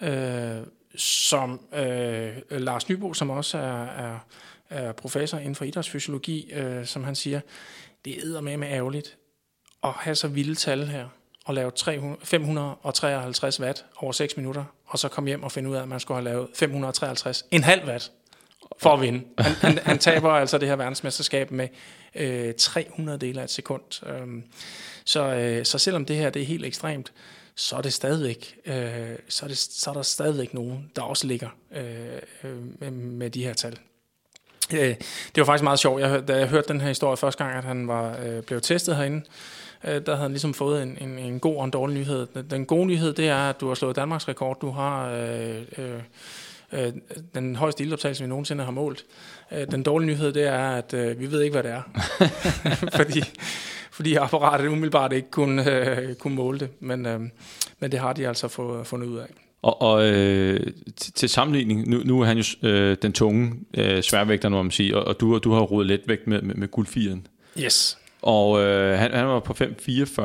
Øh, som øh, Lars Nybo, som også er, er, er professor inden for idrætsfysiologi, øh, som han siger, det er med med ærgerligt at have så vilde tal her, og lave 300, 553 watt over 6 minutter, og så komme hjem og finde ud af, at man skulle have lavet 553 en halv watt for at vinde. Han, han, han taber [LAUGHS] altså det her verdensmesterskab med øh, 300 dele af et sekund. Øh, så, øh, så selvom det her det er helt ekstremt, så er det stadigvæk, øh, så, er det, så er der stadigvæk nogen, der også ligger øh, med, med de her tal. Øh, det var faktisk meget sjovt. Jeg, da jeg hørte den her historie første gang, at han var øh, blevet testet herinde, øh, der havde han ligesom fået en, en, en god og en dårlig nyhed. Den, den gode nyhed, det er, at du har slået Danmarks rekord. Du har øh, øh, øh, den højeste ildoptagelse, vi nogensinde har målt. Øh, den dårlige nyhed, det er, at øh, vi ved ikke, hvad det er. [LAUGHS] fordi, fordi apparatet umiddelbart ikke kunne, øh, kunne måle det. Men, øh, men det har de altså få, fundet ud af. Og, og øh, til, til sammenligning, nu, nu er han jo øh, den tunge øh, sværvægter, må man sige, og, og du, du har rodet letvægt med, med, med guldfieren. Yes. Og øh, han, han var på 5,44.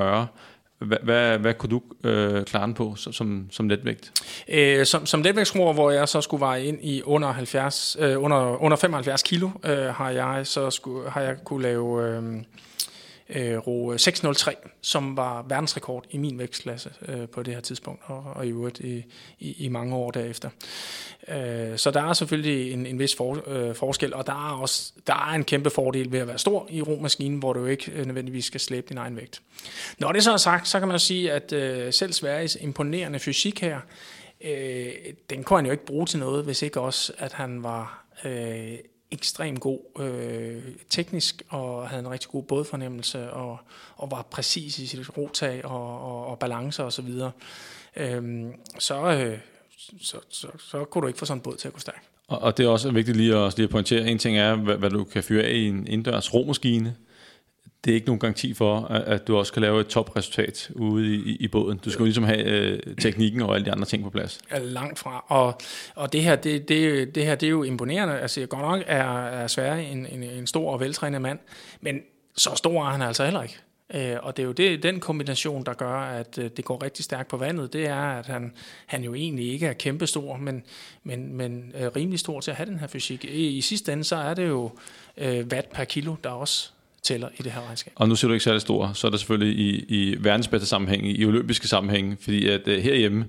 Hvad, hvad, hvad kunne du øh, klare den på som, som, som letvægt? Øh, som, som letvægtsroer, hvor jeg så skulle veje ind i under, 70, øh, under, under 75 kilo, øh, har jeg så skulle, har jeg kunne lave... Øh, øh, ro 603, som var verdensrekord i min vægtklasse øh, på det her tidspunkt, og, og i øvrigt i, i, i mange år derefter. Øh, så der er selvfølgelig en, en vis for, øh, forskel, og der er også der er en kæmpe fordel ved at være stor i romaskinen, hvor du ikke øh, nødvendigvis skal slæbe din egen vægt. Når det så er sagt, så kan man sige, at øh, selv Sveriges imponerende fysik her, øh, den kunne han jo ikke bruge til noget, hvis ikke også, at han var... Øh, ekstremt god øh, teknisk, og havde en rigtig god bådfornemmelse, og, og var præcis i sit rotag og, og, og balance og så videre. Øhm, så, øh, så, så, så kunne du ikke få sådan en båd til at gå stærkt. Og, og det er også vigtigt lige at, lige at pointere. En ting er, hvad, hvad du kan fyre af i en indendørs romaskine, det er ikke nogen garanti for, at du også kan lave et topresultat ude i, i båden. Du skal jo ligesom have øh, teknikken og alle de andre ting på plads. Er langt fra. Og, og det, her, det, det, det her, det er jo imponerende. Altså, godt nok er, er Sverige en, en, en stor og veltrænet mand, men så stor er han altså heller ikke. Øh, og det er jo det, den kombination, der gør, at øh, det går rigtig stærkt på vandet, det er, at han, han jo egentlig ikke er kæmpestor, men, men, men øh, rimelig stor til at have den her fysik. I, i sidste ende, så er det jo øh, watt per kilo, der også tæller i det her regnskab. Og nu ser du ikke særlig stor, så er det selvfølgelig i, i verdensbedste sammenhæng, i olympiske sammenhæng, fordi at uh, herhjemme,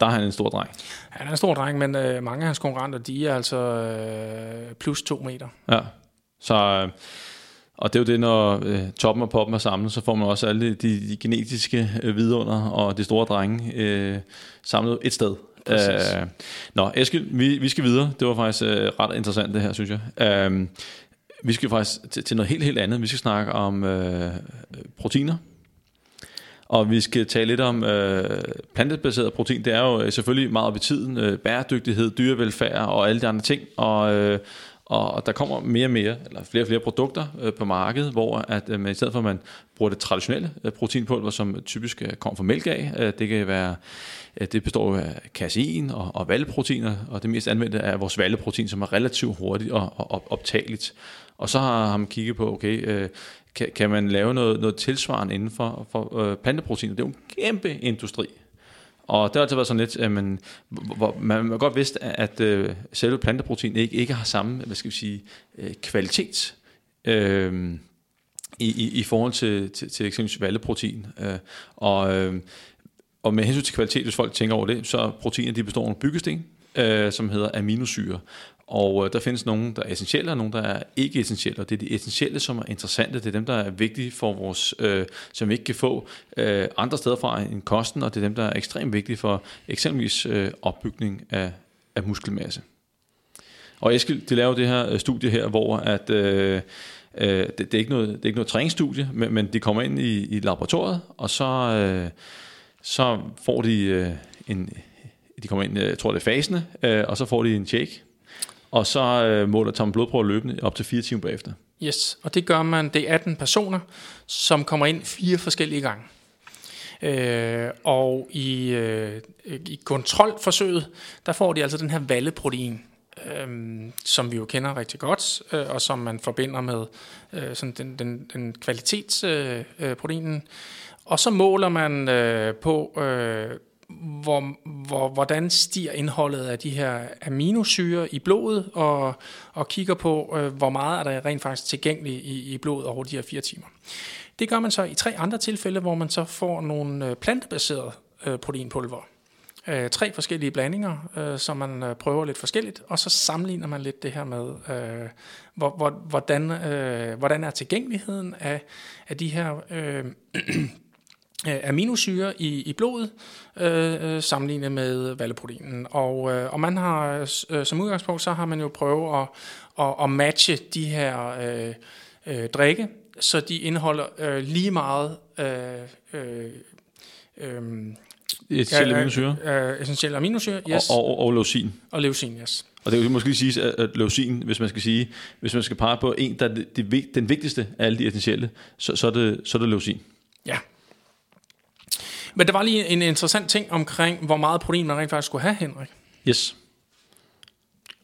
der er han en stor dreng. Han er en stor dreng, men uh, mange af hans konkurrenter, de er altså uh, plus to meter. Ja, så... Uh, og det er jo det, når uh, toppen og poppen er samlet, så får man også alle de, de genetiske uh, vidunder og de store drenge uh, samlet et sted. Uh, nå, Eskild, vi, vi skal videre. Det var faktisk uh, ret interessant det her, synes jeg. Uh, vi skal faktisk til, til noget helt, helt andet. Vi skal snakke om øh, proteiner. Og vi skal tale lidt om øh, plantebaseret protein. Det er jo øh, selvfølgelig meget op i tiden. Øh, bæredygtighed, dyrevelfærd og alle de andre ting. Og, øh, og der kommer mere og mere, eller flere og flere produkter øh, på markedet, hvor at øh, man i stedet for at man bruger det traditionelle øh, proteinpulver, som typisk øh, kommer fra mælk af, øh, det kan være, øh, det består af kasein og, og valleproteiner, og det mest anvendte er vores valleprotein, som er relativt hurtigt og, og optageligt. Og så har han kigget på, okay, øh, kan, kan man lave noget, noget tilsvarende inden for, for øh, planteproteiner? Det er jo en kæmpe industri. Og det har altid været sådan lidt, at man, hvor man, man godt vidste, at øh, selve planteprotein ikke, ikke har samme hvad skal vi sige, øh, kvalitet øh, i, i, i forhold til, til, til eksempelvis valleprotein. Øh, og, øh, og med hensyn til kvalitet, hvis folk tænker over det, så proteiner de består af byggesten, øh, som hedder aminosyre. Og øh, der findes nogle, der er essentielle, og nogle, der er ikke essentielle. Og det er de essentielle, som er interessante. Det er dem, der er vigtige for vores, øh, som vi ikke kan få øh, andre steder fra end kosten, og det er dem, der er ekstremt vigtige for eksempelvis øh, opbygning af, af muskelmasse. Og Eskild, de laver det her øh, studie her, hvor at, øh, øh, det, det, er ikke noget, det er ikke noget træningsstudie, men, men de kommer ind i, i laboratoriet, og så, øh, så får de øh, en, de kommer ind, øh, jeg tror det er fasende, øh, og så får de en shake, og så øh, måler Tom blodprøver løbende op til fire timer bagefter. Yes, og det gør man, det er 18 personer, som kommer ind fire forskellige gange. Øh, og i, øh, i kontrolforsøget, der får de altså den her valleprotein, øh, som vi jo kender rigtig godt, øh, og som man forbinder med øh, sådan den, den, den kvalitetsproteinen. Øh, øh og så måler man øh, på, øh, hvor, hvor, hvordan stiger indholdet af de her aminosyre i blodet, og, og kigger på, øh, hvor meget er der rent faktisk tilgængeligt i, i blodet over de her fire timer. Det gør man så i tre andre tilfælde, hvor man så får nogle øh, plantebaserede øh, proteinpulver. Øh, tre forskellige blandinger, øh, som man øh, prøver lidt forskelligt, og så sammenligner man lidt det her med, øh, hvor, hvor, hvordan, øh, hvordan er tilgængeligheden af, af de her øh, aminosyre i, i blodet, øh, sammenlignet med valleproteinen. Og, øh, og man har øh, som udgangspunkt, så har man jo prøvet at, at, at matche de her øh, øh, drikke så de indeholder øh, lige meget øh, øh, øh, essentielle aminosyre. Øh, essentielle aminosyre, yes. Og, og, og leucin. Og leucin, yes. Og det vil måske lige sige, at leucin, hvis man skal sige, hvis man skal pege på en, der er det, det, den vigtigste af alle de essentielle, så, så, er, det, så er det leucin. Ja. Men der var lige en interessant ting omkring, hvor meget protein man rent faktisk skulle have, Henrik. Yes.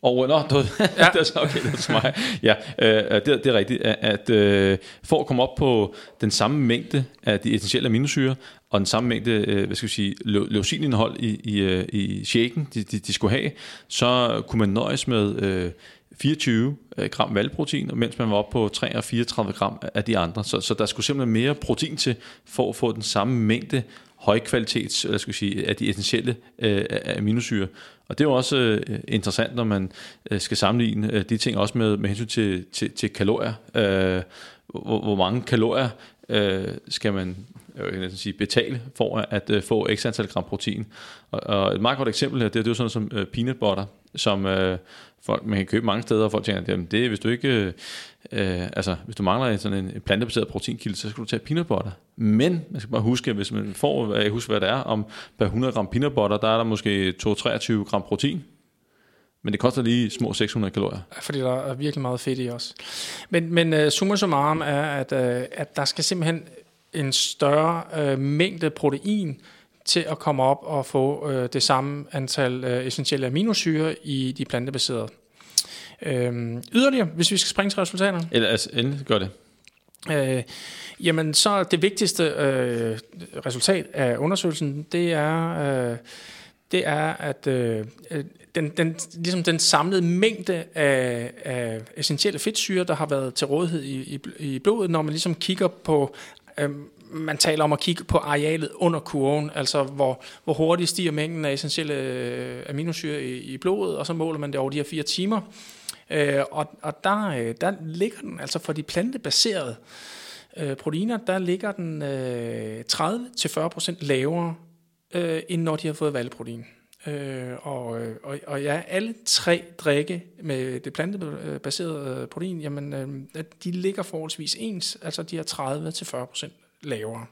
Og nå, du, [LAUGHS] ja. det er så okay, det er mig. Ja, øh, det, det er rigtigt, at, at øh, for at komme op på den samme mængde af de essentielle aminosyre, og den samme mængde, øh, hvad skal vi sige, leucinindhold i, i, øh, i shaken, de, de, de skulle have, så kunne man nøjes med øh, 24 øh, gram valgprotein, mens man var oppe på 3 og 34 gram af de andre. Så, så der skulle simpelthen mere protein til, for at få den samme mængde højkvalitets, eller skal sige, af de essentielle øh, aminosyre. Og det er jo også øh, interessant, når man øh, skal sammenligne øh, de ting også med, med hensyn til, til, til kalorier. Øh, hvor, hvor mange kalorier øh, skal man øh, jeg vil sige, betale for at øh, få x antal gram protein. Og, og et meget godt eksempel her, det, det er jo sådan som øh, peanut butter, som øh, folk, man kan købe mange steder, og folk tænker, at det, hvis du ikke, øh, øh, altså hvis du mangler en, sådan en plantebaseret proteinkilde, så skal du tage peanut butter. Men man skal bare huske, hvis man får, jeg husker hvad det er, om per 100 gram peanut butter, der er der måske 2-23 gram protein. Men det koster lige små 600 kalorier. Fordi der er virkelig meget fedt i os. Men, men uh, summa summarum er, at, uh, at der skal simpelthen en større uh, mængde protein til at komme op og få uh, det samme antal uh, essentielle aminosyre i de plantebaserede. Uh, yderligere, hvis vi skal springe til resultaterne. Eller altså, endelig gør det. Uh, jamen, så det vigtigste uh, resultat af undersøgelsen, det er, uh, det er at uh, den, den, ligesom den samlede mængde af, af essentielle fedtsyre, der har været til rådighed i, i, i blodet, når man ligesom kigger på Øhm, man taler om at kigge på arealet under kurven, altså hvor, hvor hurtigt stiger mængden af essentielle øh, aminosyre i, i blodet, og så måler man det over de her fire timer. Øh, og og der, øh, der ligger den, altså for de plantebaserede øh, proteiner, der ligger den øh, 30-40% lavere, øh, end når de har fået valgprotein. Øh, og, øh, og, og ja, alle tre drikke med det plantebaserede øh, protein, jamen, øh, de ligger forholdsvis ens, altså de er 30-40% lavere.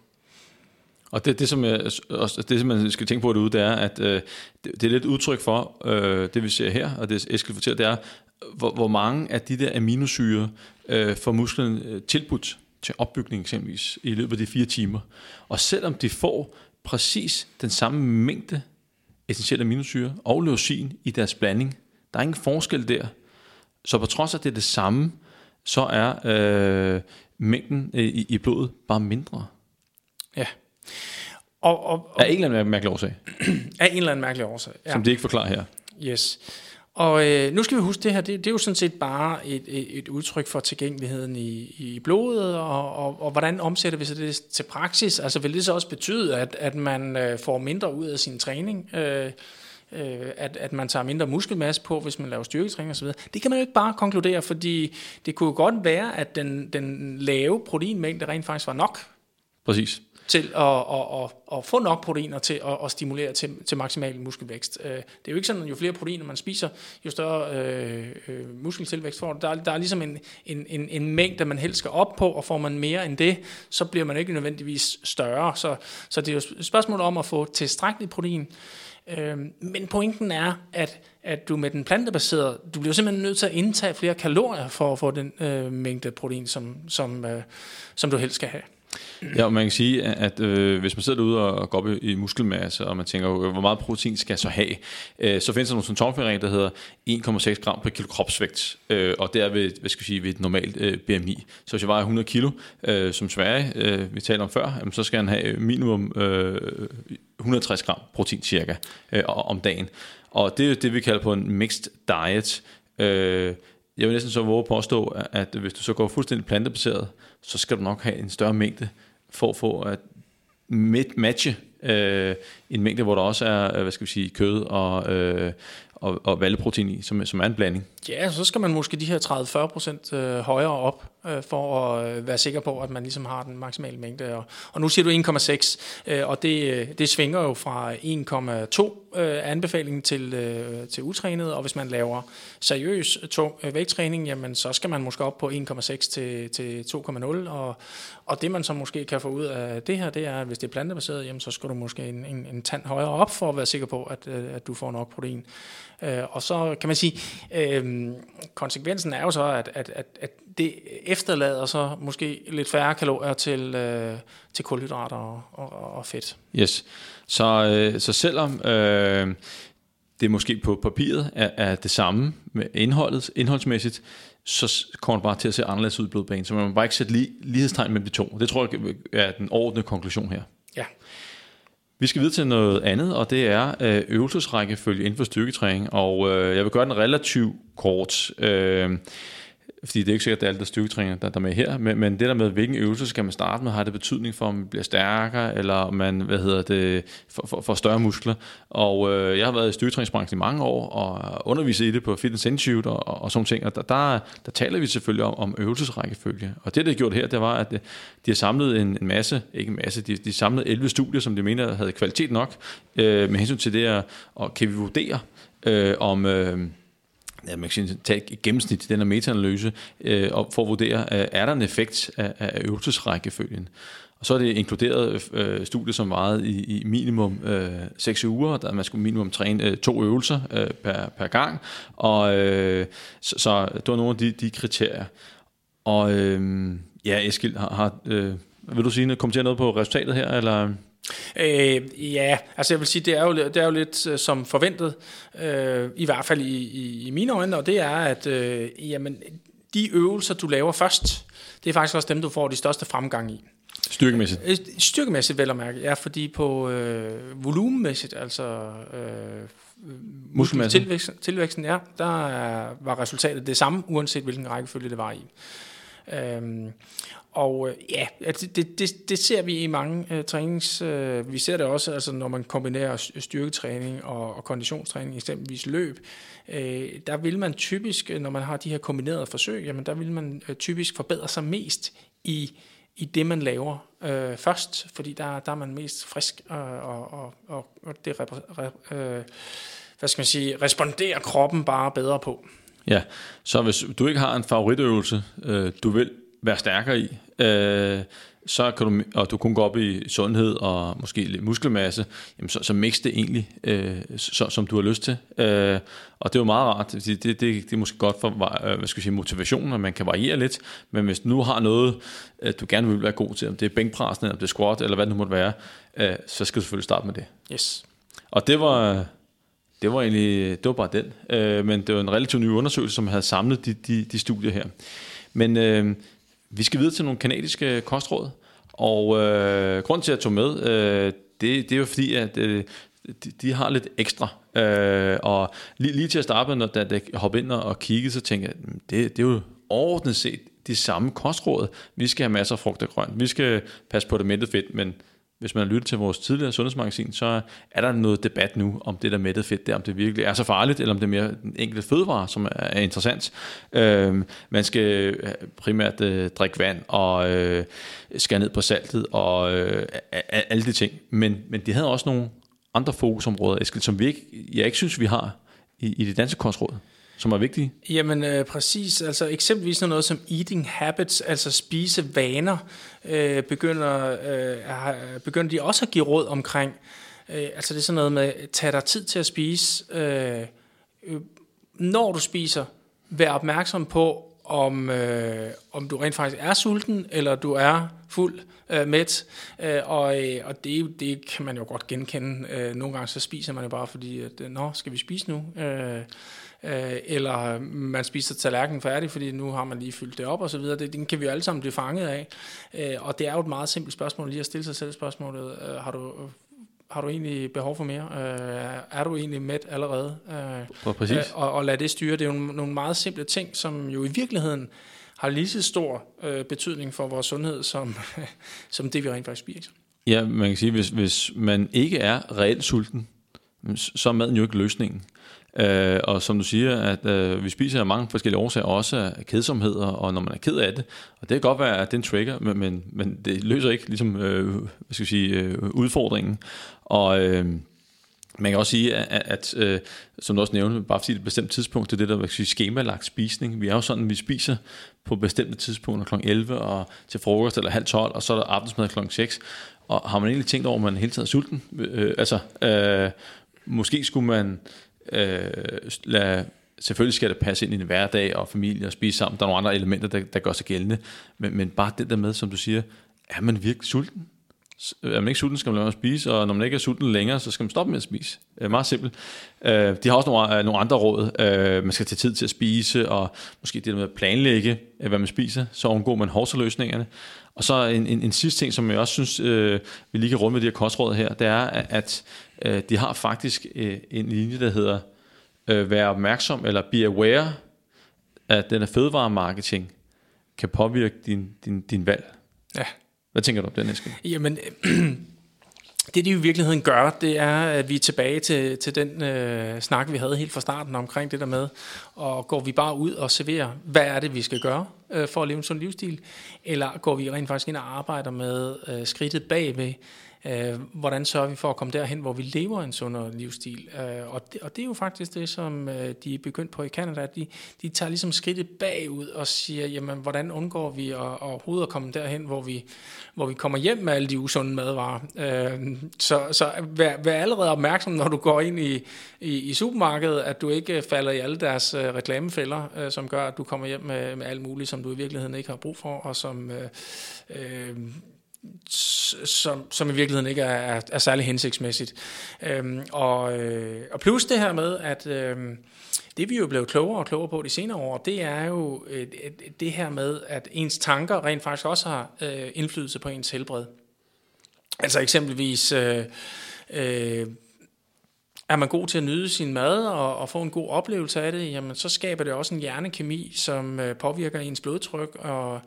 Og det, det, som jeg, også, det, som man skal tænke på derude, det er, at øh, det, det er lidt udtryk for, øh, det vi ser her, og det Eskild fortæller, det er, hvor, hvor mange af de der aminosyre øh, får musklen øh, tilbudt til opbygning eksempelvis i løbet af de fire timer. Og selvom de får præcis den samme mængde essentielle aminosyre og leucin i deres blanding. Der er ingen forskel der. Så på trods af, at det er det samme, så er øh, mængden i, i blodet bare mindre. Ja. Og, og, og, af en eller anden mærkelig årsag. [CLEARS THROAT] af en eller anden mærkelig årsag, ja. Som de ikke forklarer her. Yes. Og øh, nu skal vi huske, det her, det, det er jo sådan set bare et, et, et udtryk for tilgængeligheden i, i blodet, og, og, og hvordan omsætter vi så det til praksis? Altså vil det så også betyde, at, at man øh, får mindre ud af sin træning? Øh, øh, at, at man tager mindre muskelmasse på, hvis man laver styrketræning osv. Det kan man jo ikke bare konkludere, fordi det kunne jo godt være, at den, den lave proteinmængde rent faktisk var nok Præcis til at, at, at, at få nok proteiner til at, at stimulere til, til maksimal muskelvækst. Øh, det er jo ikke sådan, at jo flere proteiner man spiser, jo større øh, øh, muskeltilvækst får du. Der, er- der er ligesom en, en, en, en mængde, man helst skal op på, og får man mere end det, så bliver man ikke nødvendigvis større. Så, så det er jo et spørgsmål om at få tilstrækkeligt protein. Øh, Men pointen er, at, at du med den plantebaserede, du bliver simpelthen nødt til at indtage flere kalorier for at få den øh, mængde protein, som, som, øh, som du helst skal have. Ja, og man kan sige, at øh, hvis man sidder derude og, går op i, i muskelmasse, og man tænker, øh, hvor meget protein skal jeg så have, øh, så findes der nogle symptomfæringer, der hedder 1,6 gram per kilo kropsvægt, øh, og det er ved, hvad skal vi sige, ved et normalt øh, BMI. Så hvis jeg vejer 100 kilo, øh, som Sverige, øh, vi taler om før, jamen, så skal han have minimum øh, 160 gram protein cirka øh, om dagen. Og det er jo det, vi kalder på en mixed diet. Øh, jeg vil næsten så våge at påstå, at- at hvis du så går fuldstændig plantebaseret, så skal du nok have en større mængde for at få at matche øh, en mængde, hvor der også er, øh, hvad skal vi sige, kød og, øh, og, og valleprotein i, som, som er en blanding. Ja, så skal man måske de her 30-40% øh, højere op, øh, for at øh, være sikker på, at man ligesom har den maksimale mængde. Og, og nu siger du 1,6, øh, og det, øh, det svinger jo fra 1,2 øh, anbefaling til, øh, til utrænet, og hvis man laver seriøs tung øh, vægttræning, jamen så skal man måske op på 1,6 til, til 2,0, og, og det man så måske kan få ud af det her, det er, at hvis det er plantebaseret, jamen så skal du måske en, en, en tand højere op, for at være sikker på, at, øh, at du får nok protein. Øh, og så kan man sige, øh, konsekvensen er jo så, at, at, at, at det efterlader så måske lidt færre kalorier til, øh, til kulhydrater og, og, og fedt. Yes. Så, øh, så selvom øh, det måske på papiret er, er det samme med indholdet, indholdsmæssigt, så kommer det bare til at se anderledes ud i blodbanen. Så man må bare ikke sætte li- lighedstegn mellem de to. Det tror jeg er den overordnede konklusion her. Ja. Vi skal videre til noget andet, og det er øh, øvelsesrækkefølge inden for styrketræning. Og øh, jeg vil gøre den relativt kort, øh, fordi det er ikke sikkert, at det er alt der styrketræner, der, der er med her. Men, men det der med, hvilken øvelse skal man starte med, har det betydning for, om man bliver stærkere, eller om man, hvad hedder det, får, får, får større muskler. Og øh, jeg har været i styrketræningsbranchen i mange år, og underviser i det på Fitness Institute og, og, og sådan ting. Og der, der, der taler vi selvfølgelig om, om øvelsesrækkefølge. Og det, det har gjort her, det var, at øh, de har samlet en, en masse, ikke en masse, de, de samlede 11 studier, som de mener havde kvalitet nok, øh, med hensyn til det, og kan vi vurdere, øh, om... Øh, ja, man kan tage et gennemsnit til den her metaanalyse, øh, og for at vurdere, øh, er der en effekt af, af øvelsesrækkefølgen. Og så er det inkluderet øh, studier, som varede i, i minimum øh, 6 uger, der man skulle minimum træne øh, to øvelser øh, per, per gang, og øh, så, så det var nogle af de, de kriterier. Og øh, ja, Eskild, har, har, øh, vil du sige, noget- kommentere noget på resultatet her, eller... Øh, ja, altså jeg vil sige, det er jo, det er jo lidt øh, som forventet, øh, i hvert fald i, i, i mine øjne, og det er, at øh, jamen, de øvelser, du laver først, det er faktisk også dem, du får de største fremgang i. Styrkemæssigt. Øh, Styrkemæssigt vel at mærke, ja, fordi på øh, volumenmæssigt, altså øh, Muskelmasse. tilvæksten, tilvæksten, ja, der er, var resultatet det samme, uanset hvilken rækkefølge det var i. Øhm, og øh, ja, altså, det, det, det ser vi i mange øh, trænings... Øh, vi ser det også, altså, når man kombinerer styrketræning og, og konditionstræning, eksempelvis løb. Øh, der vil man typisk, øh, når man har de her kombinerede forsøg, jamen, der vil man øh, typisk forbedre sig mest i i det, man laver øh, først, fordi der, der er man mest frisk, øh, og, og, og, og det rep, re, øh, hvad skal man sige, responderer kroppen bare bedre på. Ja, så hvis du ikke har en favoritøvelse, øh, du vil være stærkere i, øh, så kan du, og du kun går op i sundhed og måske lidt muskelmasse, jamen så, så mix det egentlig, øh, så, som du har lyst til. Øh, og det er jo meget rart, fordi det, det, det er måske godt for øh, hvad skal jeg sige, motivationen, at man kan variere lidt, men hvis du nu har noget, øh, du gerne vil være god til, om det er bænkpressen, eller om det er squat, eller hvad det nu måtte være, øh, så skal du selvfølgelig starte med det. Yes. Og det var, det var egentlig, det var bare den. Øh, men det var en relativt ny undersøgelse, som havde samlet de, de, de studier her. Men øh, vi skal videre til nogle kanadiske kostråd. Og øh, grund til, at jeg tog med, øh, det, det er jo fordi, at øh, de, de har lidt ekstra. Øh, og lige, lige til at starte med, når da jeg hoppede ind og kiggede, så tænkte jeg, mm, det, det er jo overordnet set de samme kostråd. Vi skal have masser af frugt og grønt. Vi skal passe på det mættet fedt, men hvis man har lyttet til vores tidligere sundhedsmagasin, så er der noget debat nu om det der mættet fedt der, om det virkelig er så farligt, eller om det er mere den enkelte fødevare, som er interessant. Øh, man skal øh, primært øh, drikke vand og øh, skære ned på saltet og øh, alle de ting. Men, men de havde også nogle andre fokusområder, Eskild, som vi ikke, jeg ikke synes, vi har i, i det danske kostråd som er vigtige? Jamen øh, præcis, altså eksempelvis noget som eating habits, altså spisevaner, øh, begynder, øh, begynder de også at give råd omkring. Øh, altså det er sådan noget med, tag dig tid til at spise. Øh, øh, når du spiser, vær opmærksom på, om, øh, om du rent faktisk er sulten, eller du er fuld øh, mæt. Øh, og øh, og det, det kan man jo godt genkende. Øh, nogle gange så spiser man jo bare fordi, at, øh, nå, skal vi spise nu? Øh, øh, eller man spiser tallerkenen færdig, fordi nu har man lige fyldt det op og så videre. Det, den kan vi jo alle sammen blive fanget af. Øh, og det er jo et meget simpelt spørgsmål lige at stille sig selv spørgsmålet, øh, har du har du egentlig behov for mere? Øh, er du egentlig mæt allerede? Øh, Præcis. Øh, og, og lad det styre. Det er jo nogle meget simple ting, som jo i virkeligheden har lige så stor øh, betydning for vores sundhed, som, [LAUGHS] som det vi rent faktisk spiser. Ja, man kan sige, hvis, hvis man ikke er reelt sulten, så er maden jo ikke løsningen. Øh, og som du siger, at øh, vi spiser af mange forskellige årsager, også af kedsomheder, og når man er ked af det, og det kan godt være, at det er en trigger, men, men, men det løser ikke ligesom, øh, hvad skal jeg sige, øh, udfordringen. Og øh, man kan også sige, at, at øh, som du også nævnte, bare fordi det er et bestemt tidspunkt, det er det der, hvad skal sige, skemalagt spisning. Vi er jo sådan, at vi spiser på bestemte tidspunkter kl. 11 og til frokost eller halv 12, og så er der aftensmad kl. 6. Og har man egentlig tænkt over, at man hele tiden er sulten? Øh, altså, øh, måske skulle man øh, lad, selvfølgelig skal det passe ind i en hverdag og familie og spise sammen. Der er nogle andre elementer, der, der gør sig gældende. Men, men bare det der med, som du siger, er man virkelig sulten? Øh, er man ikke sulten, skal man lade at spise, og når man ikke er sulten længere, så skal man stoppe med at spise. Det er meget simpelt. Øh, de har også nogle, øh, nogle andre råd. Øh, man skal tage tid til at spise, og måske det der med at planlægge, hvad man spiser, så undgår man hårdseløsningerne. Og så en, en, en sidste ting, som jeg også synes, vi lige kan runde med de her kostråd her, det er, at de har faktisk en linje, der hedder være opmærksom, eller be aware, at den her fødevaremarketing kan påvirke din, din, din valg. Ja. Hvad tænker du om den, Eskild? Jamen, [CLEARS THROAT] det de i virkeligheden gør, det er, at vi er tilbage til, til den øh, snak, vi havde helt fra starten omkring det der med, og går vi bare ud og serverer, hvad er det, vi skal gøre øh, for at leve en sund livsstil, eller går vi rent faktisk ind og arbejder med øh, skridtet bagved, Øh, hvordan sørger vi for at komme derhen, hvor vi lever en sundere livsstil? Øh, og, det, og det er jo faktisk det, som øh, de er begyndt på i Canada. De, de tager ligesom skridtet bagud og siger, jamen, hvordan undgår vi at, at overhovedet at komme derhen, hvor vi, hvor vi kommer hjem med alle de usunde madvarer? Øh, så så vær, vær allerede opmærksom, når du går ind i, i, i supermarkedet, at du ikke falder i alle deres øh, reklamefælder, øh, som gør, at du kommer hjem med, med alt muligt, som du i virkeligheden ikke har brug for, og som... Øh, øh, som, som i virkeligheden ikke er, er, er særlig hensigtsmæssigt. Øhm, og, øh, og plus det her med, at øh, det vi jo blevet klogere og klogere på de senere år, det er jo øh, det her med, at ens tanker rent faktisk også har øh, indflydelse på ens helbred. Altså eksempelvis... Øh, øh, er man god til at nyde sin mad og, og få en god oplevelse af det, jamen så skaber det også en hjernekemi, som øh, påvirker ens blodtryk og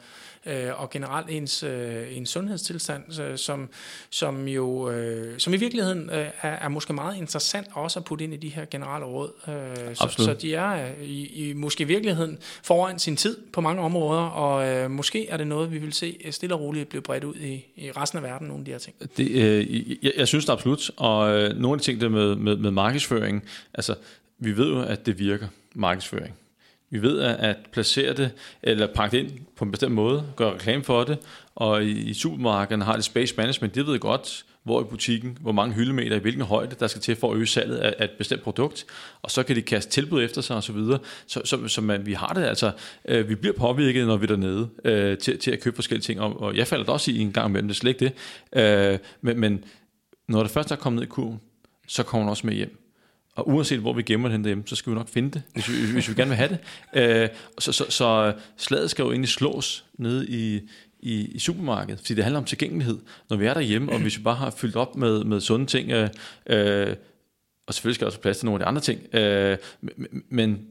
øh, og generelt ens, øh, ens sundhedstilstand, øh, som, som jo øh, som i virkeligheden øh, er, er måske meget interessant også at putte ind i de her generelle råd. Øh, så, så de er øh, i, i måske i virkeligheden foran sin tid på mange områder, og øh, måske er det noget, vi vil se stille og roligt blive bredt ud i, i resten af verden, nogle af de her ting. Det, øh, jeg, jeg synes det absolut, og øh, nogle af de ting der med, med, med markedsføring, altså vi ved jo, at det virker, markedsføring. Vi ved at at placere det, eller pakke det ind på en bestemt måde, gøre reklame for det, og i, i supermarkederne har det space management, det ved godt, hvor i butikken, hvor mange hyldemeter, i hvilken højde, der skal til for at øge salget af, af et bestemt produkt, og så kan de kaste tilbud efter sig osv., så, så, så, så man, vi har det altså, øh, vi bliver påvirket, når vi er dernede, øh, til, til at købe forskellige ting, og, og jeg falder da også i en gang imellem, det er slet ikke det, øh, men, men når det først er kommet ned i kurven, så kommer man også med hjem. Og uanset hvor vi gemmer den derhjemme, så skal vi nok finde det, hvis vi, hvis vi gerne vil have det. [LAUGHS] Øh, så, så, så slaget skal jo egentlig slås nede i, i, i supermarkedet, fordi det handler om tilgængelighed. Når vi er derhjemme, og hvis vi bare har fyldt op med, med sunde ting, øh, øh, og selvfølgelig skal der også plads til nogle af de andre ting, øh, men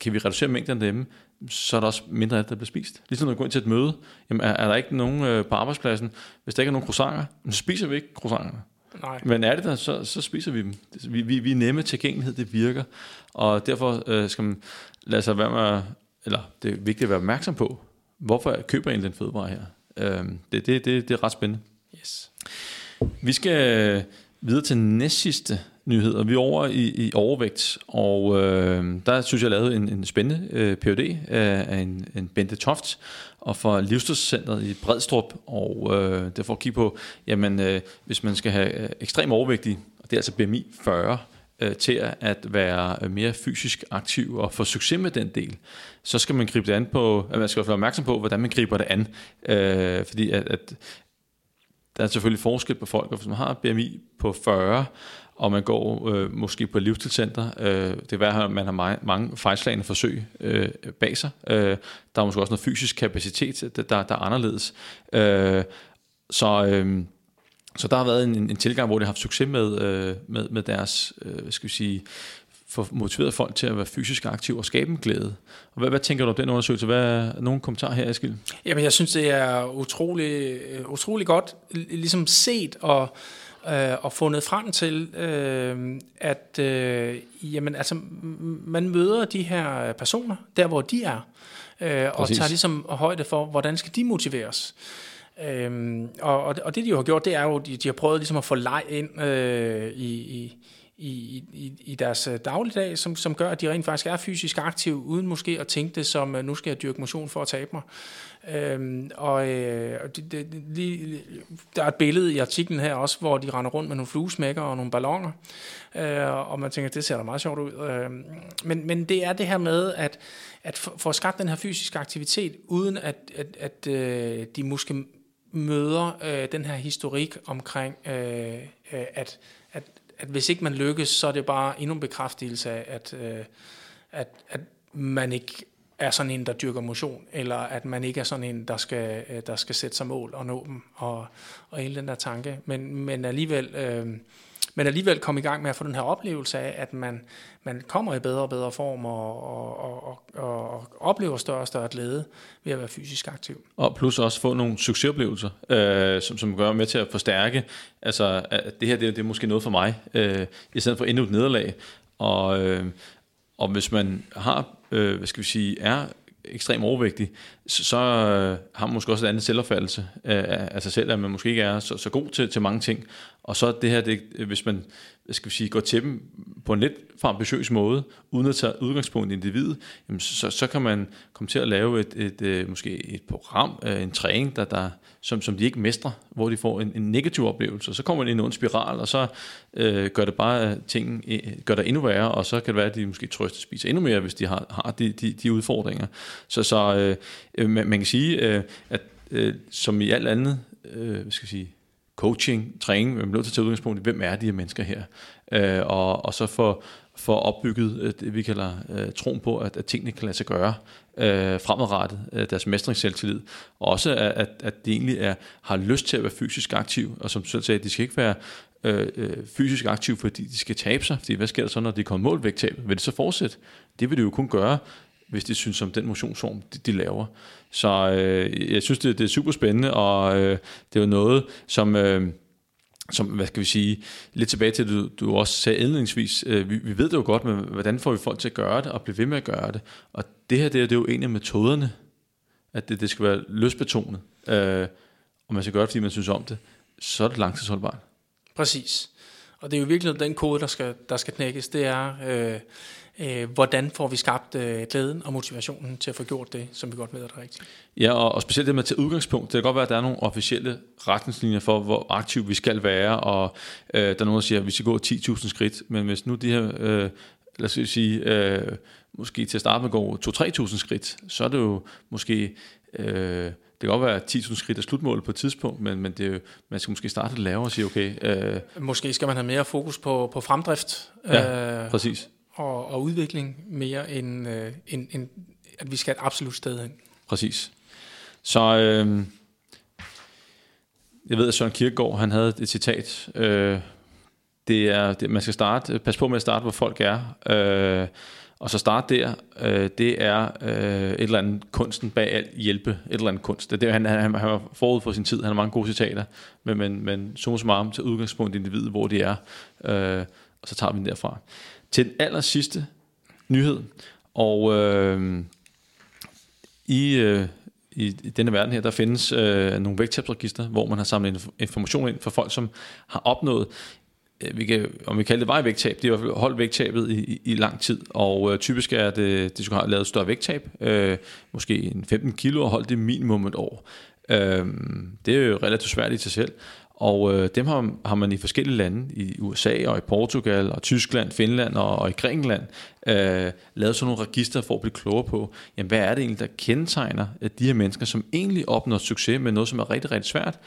kan vi reducere mængden derhjemme, så er der også mindre af det, der bliver spist. Ligesom når vi går ind til et møde, jamen er, er der ikke nogen øh, på arbejdspladsen, hvis der ikke er nogen croissanter, så spiser vi ikke croissanterne. Nej. Men er det der, så, så spiser vi dem. Vi, vi, vi er nemme tilgængelighed, det virker. Og derfor øh, skal man lade sig være med, eller det er vigtigt at være opmærksom på, hvorfor jeg køber egentlig den fødevare her. Øh, det, det, det, det er ret spændende. Yes. Vi skal videre til næstsidste nyhed, og vi er over i, i overvægt, og øh, der synes jeg, jeg lavede en, en spændende øh, PhD øh, af en, en Bente Toft, og for Livsstilscenteret i Bredstrup, og øh, det får at kigge på, jamen øh, hvis man skal have øh, ekstrem overvægtig, og det er altså BMI 40, øh, til at være øh, mere fysisk aktiv og få succes med den del, så skal man gribe det an på, at man skal være opmærksom på, hvordan man griber det an. Øh, fordi at, at der er selvfølgelig forskel på folk, og hvis man har BMI på 40, og man går øh, måske på et øh, det er værd, at man har mange, mange fejlslagende forsøg øh, bag sig. Øh, der er måske også noget fysisk kapacitet, der, der, der er anderledes. Øh, så, øh, så der har været en, en tilgang, hvor de har haft succes med, øh, med, med deres, øh, hvad skal vi sige, for motiveret folk til at være fysisk aktiv og skabe en glæde. Og hvad, hvad tænker du om den undersøgelse? Hvad er nogle kommentarer her, Eskild? Jamen, jeg synes, det er utrolig, øh, utrolig godt ligesom set og, øh, og fundet frem til, øh, at øh, jamen, altså, man møder de her personer, der hvor de er, øh, og tager ligesom højde for, hvordan skal de motiveres. Øhm, og, og det de jo har gjort, det er jo, de, de har prøvet ligesom at få leg ind øh, i, i, i, i, i deres øh, dagligdag, som, som gør, at de rent faktisk er fysisk aktive, uden måske at tænke det som, nu skal jeg dyrke motion for at tabe mig. Øhm, og øh, det, det, lige, der er et billede i artiklen her også, hvor de render rundt med nogle fluesmækker og nogle ballonger, øh, og man tænker, det ser da meget sjovt ud. Øh, men, men det er det her med, at, at få skabt den her fysiske aktivitet, uden at, at, at øh, de måske møder øh, den her historik omkring, øh, øh, at, at, at hvis ikke man lykkes, så er det bare endnu en bekræftelse af, at, øh, at, at man ikke er sådan en, der dyrker motion, eller at man ikke er sådan en, der skal, øh, der skal sætte sig mål og nå dem, og, og hele den der tanke. Men, men alligevel... Øh, men alligevel komme i gang med at få den her oplevelse af, at man, man kommer i bedre og bedre form og, og, og, og, og oplever større og større glæde ved at være fysisk aktiv. Og plus også få nogle succesoplevelser, øh, som, som gør med til at forstærke, altså at det her det, det er måske noget for mig, øh, i stedet for endnu et nederlag. Og, øh, og hvis man har, øh, hvad skal vi sige, er ekstremt overvægtig, så, så øh, har man måske også et andet selvopfattelse øh, af sig selv, at man måske ikke er så, så god til, til mange ting. Og så det her, det, hvis man skal vi sige, går til dem på en lidt for ambitiøs måde, uden at tage udgangspunkt i individet, jamen så, så kan man komme til at lave et, et, et måske et program, øh, en træning, der, der, som, som de ikke mestrer, hvor de får en, en negativ oplevelse. Så kommer man ind i en spiral, og så øh, gør det bare øh, ting, gør det endnu værre, og så kan det være, at de måske trøster spiser endnu mere, hvis de har, har de, de, de udfordringer. Så, så øh, man, man kan sige, øh, at øh, som i alt andet, øh, hvad skal jeg sige, coaching, træning, man bliver nødt til at tage udgangspunkt i, hvem er de her mennesker her, øh, og, og så få for opbygget øh, det, vi kalder øh, troen på, at, at tingene kan lade sig gøre øh, fremadrettet, øh, deres mestringsselvtillid. Og også, at, at de egentlig er, har lyst til at være fysisk aktiv, og som selv sagde, de skal ikke være øh, øh, fysisk aktiv, fordi de skal tabe sig, fordi hvad sker der så, når de kommer målvægttab? Vil det så fortsætte? Det vil det jo kun gøre, hvis de synes om den motionsform, de, de laver. Så øh, jeg synes, det, det er super spændende, og øh, det er jo noget, som... Øh, som, hvad skal vi sige, lidt tilbage til, du, du også sagde indledningsvis, øh, vi, vi ved det jo godt, men hvordan får vi folk til at gøre det, og blive ved med at gøre det. Og det her, det er, det er jo en af metoderne, at det, det skal være løsbetonet, øh, og man skal gøre det, fordi man synes om det, så er det langtidsholdbart. Præcis. Og det er jo virkelig den kode, der skal, der skal knækkes, det er, øh, øh, hvordan får vi skabt øh, glæden og motivationen til at få gjort det, som vi godt ved er det rigtigt. Ja, og, og specielt det med til udgangspunkt. Det kan godt være, at der er nogle officielle retningslinjer for, hvor aktiv vi skal være, og øh, der er nogen, der siger, at vi skal gå 10.000 skridt, men hvis nu de her, øh, lad os sige, øh, måske til at starte med går 2-3.000 skridt, så er det jo måske... Øh, det kan godt være, at 10.000 skridt er slutmålet på et tidspunkt, men, men det er jo, man skal måske starte lidt lavere og sige, okay... Øh, måske skal man have mere fokus på, på fremdrift. Ja, øh, præcis og, og udvikling mere end, øh, end, end at vi skal et absolut sted hen. Præcis. Så øh, jeg ved, at Søren Kierkegaard, han havde et citat. Øh, det er, det, man skal starte, øh, pas på med at starte, hvor folk er. Øh, Og så starte der, øh, det er øh, et eller andet kunsten bag alt hjælpe, et eller andet kunst. Det er det, han, han, han var forud for sin tid, han har mange gode citater, men, men, men summa summarum til udgangspunkt i individet, hvor de er, øh, og så tager vi den derfra. Til den aller sidste nyhed, og øh, i, øh, i, denne verden her, der findes øh, nogle vægttabsregister, hvor man har samlet information ind for folk, som har opnået øh, vi kan, om vi kalder det vejvægttab, det er i hvert fald holdt vægttabet i, i, i lang tid, og øh, typisk er det, de skulle have lavet større vægttab, øh, måske en 15 kilo, og holdt det minimum et år. Øh, det er jo relativt svært i sig selv, og øh, dem har, har man i forskellige lande, i USA og i Portugal og Tyskland, Finland og, og i Grækenland, øh, lavet sådan nogle register for at blive klogere på, jamen, hvad er det egentlig, der kendetegner øh, de her mennesker, som egentlig opnår succes med noget, som er rigtig, rigtig svært,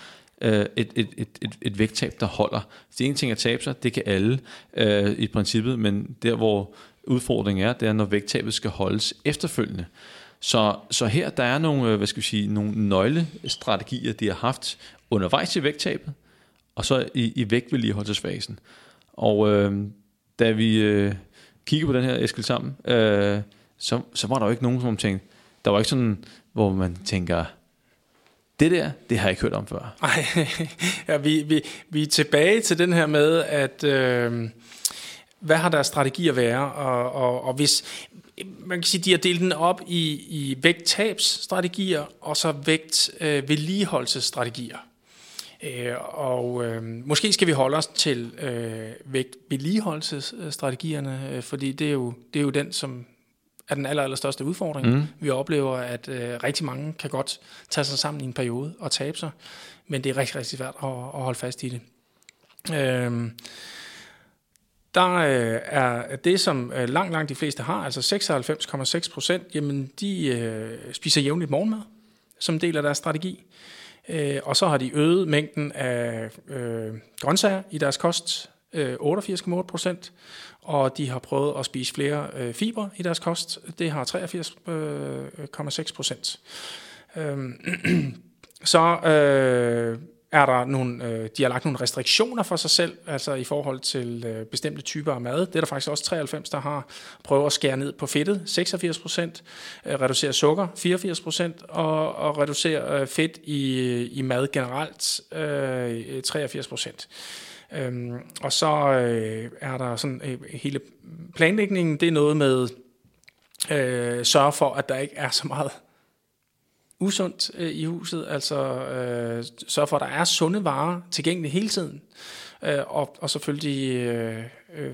øh, et, et, et, et, et vægttab, der holder. Det ene ting at tabe sig, det kan alle øh, i princippet, men der hvor udfordringen er, det er, når vægttabet skal holdes efterfølgende. Så, så her der er nogle, øh, hvad skal vi sige, nogle nøglestrategier, de har haft undervejs i vægttabet, og så i, i vægtvedligeholdelsesfasen. Og øh, da vi øh, kigger på den her æskel sammen, øh, så, så var der jo ikke nogen, som tænkte, der var ikke sådan, hvor man tænker, det der, det har jeg ikke hørt om før. Nej, [LAUGHS] ja, vi, vi, vi er tilbage til den her med, at øh, hvad har deres strategi at være, og, og, og hvis, man kan sige, de har delt den op i, i vægttabsstrategier, og så vægt øh, vedligeholdelsesstrategier. Øh, og øh, måske skal vi holde os til øh, vægt vedligeholdelsesstrategierne, øh, fordi det er, jo, det er jo den, som er den aller, aller største udfordring. Mm. Vi oplever, at øh, rigtig mange kan godt tage sig sammen i en periode og tabe sig, men det er rigtig, rigtig svært at, at holde fast i det. Øh, der øh, er det, som øh, langt, langt de fleste har, altså 96,6 procent, jamen de øh, spiser jævnligt morgenmad som del af deres strategi. Øh, og så har de øget mængden af øh, grøntsager i deres kost, øh, 88,8 procent og de har prøvet at spise flere øh, fiber i deres kost. Det har 83,6 øh, procent. Øh, [CLEARS THROAT] så øh, er der nogle, øh, de har lagt nogle restriktioner for sig selv, altså i forhold til øh, bestemte typer af mad. Det er der faktisk også 93, der har prøvet at skære ned på fedtet, 86 procent, øh, reducere sukker, 84 procent, og, og reducere øh, fedt i, i mad generelt, øh, 83 procent. Øhm, og så øh, er der sådan øh, hele planlægningen, det er noget med øh, sørge for, at der ikke er så meget usundt øh, i huset, altså øh, sørge for, at der er sunde varer tilgængelige hele tiden, øh, og, og selvfølgelig øh, øh,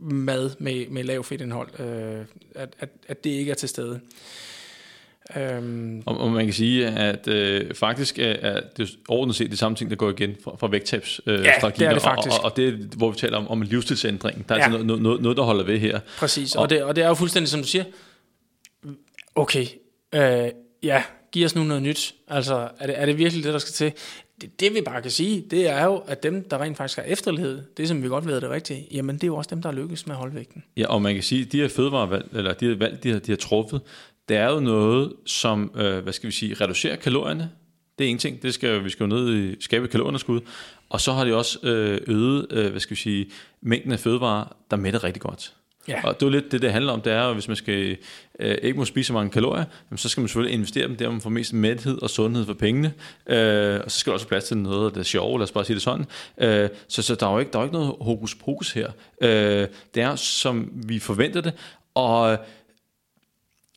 mad med, med lav fedtindhold, øh, at, at, at det ikke er til stede. Øhm. Og, og man kan sige, at øh, faktisk er, er det ordentligt set det samme ting, der går igen fra, fra vægttabsstrategier. Øh, ja, det er det faktisk. Og, og, og det er, hvor vi taler om, om livsstilsændring. Der er ja. altså noget, noget, noget, der holder ved her. Præcis, og, og, det, og det er jo fuldstændig som du siger, okay, øh, ja, giv os nu noget nyt. Altså, er det, er det virkelig det, der skal til? Det, det vi bare kan sige, det er jo, at dem, der rent faktisk har efterlighed, det som vi godt ved er det rigtige, jamen det er jo også dem, der har lykkes med at holde vægten. Ja, og man kan sige, de her fødevarevalg, eller de her valg, de har, de har truffet, det er jo noget, som, øh, hvad skal vi sige, reducerer kalorierne. Det er en ting, det skal, vi skal jo ned i skabe kalorieunderskud. Og så har de også øh, øget, øh, hvad skal vi sige, mængden af fødevarer, der mætter rigtig godt. Ja. Og det er jo lidt det, det handler om, det er, at hvis man skal, øh, ikke må spise så mange kalorier, jamen, så skal man selvfølgelig investere dem der, man får mest mæthed og sundhed for pengene. Øh, og så skal der også plads til noget, der er sjovt, lad os bare sige det sådan. Øh, så, så der er jo ikke, der er jo ikke noget hokus pokus her. Øh, det er, som vi forventer det, og øh,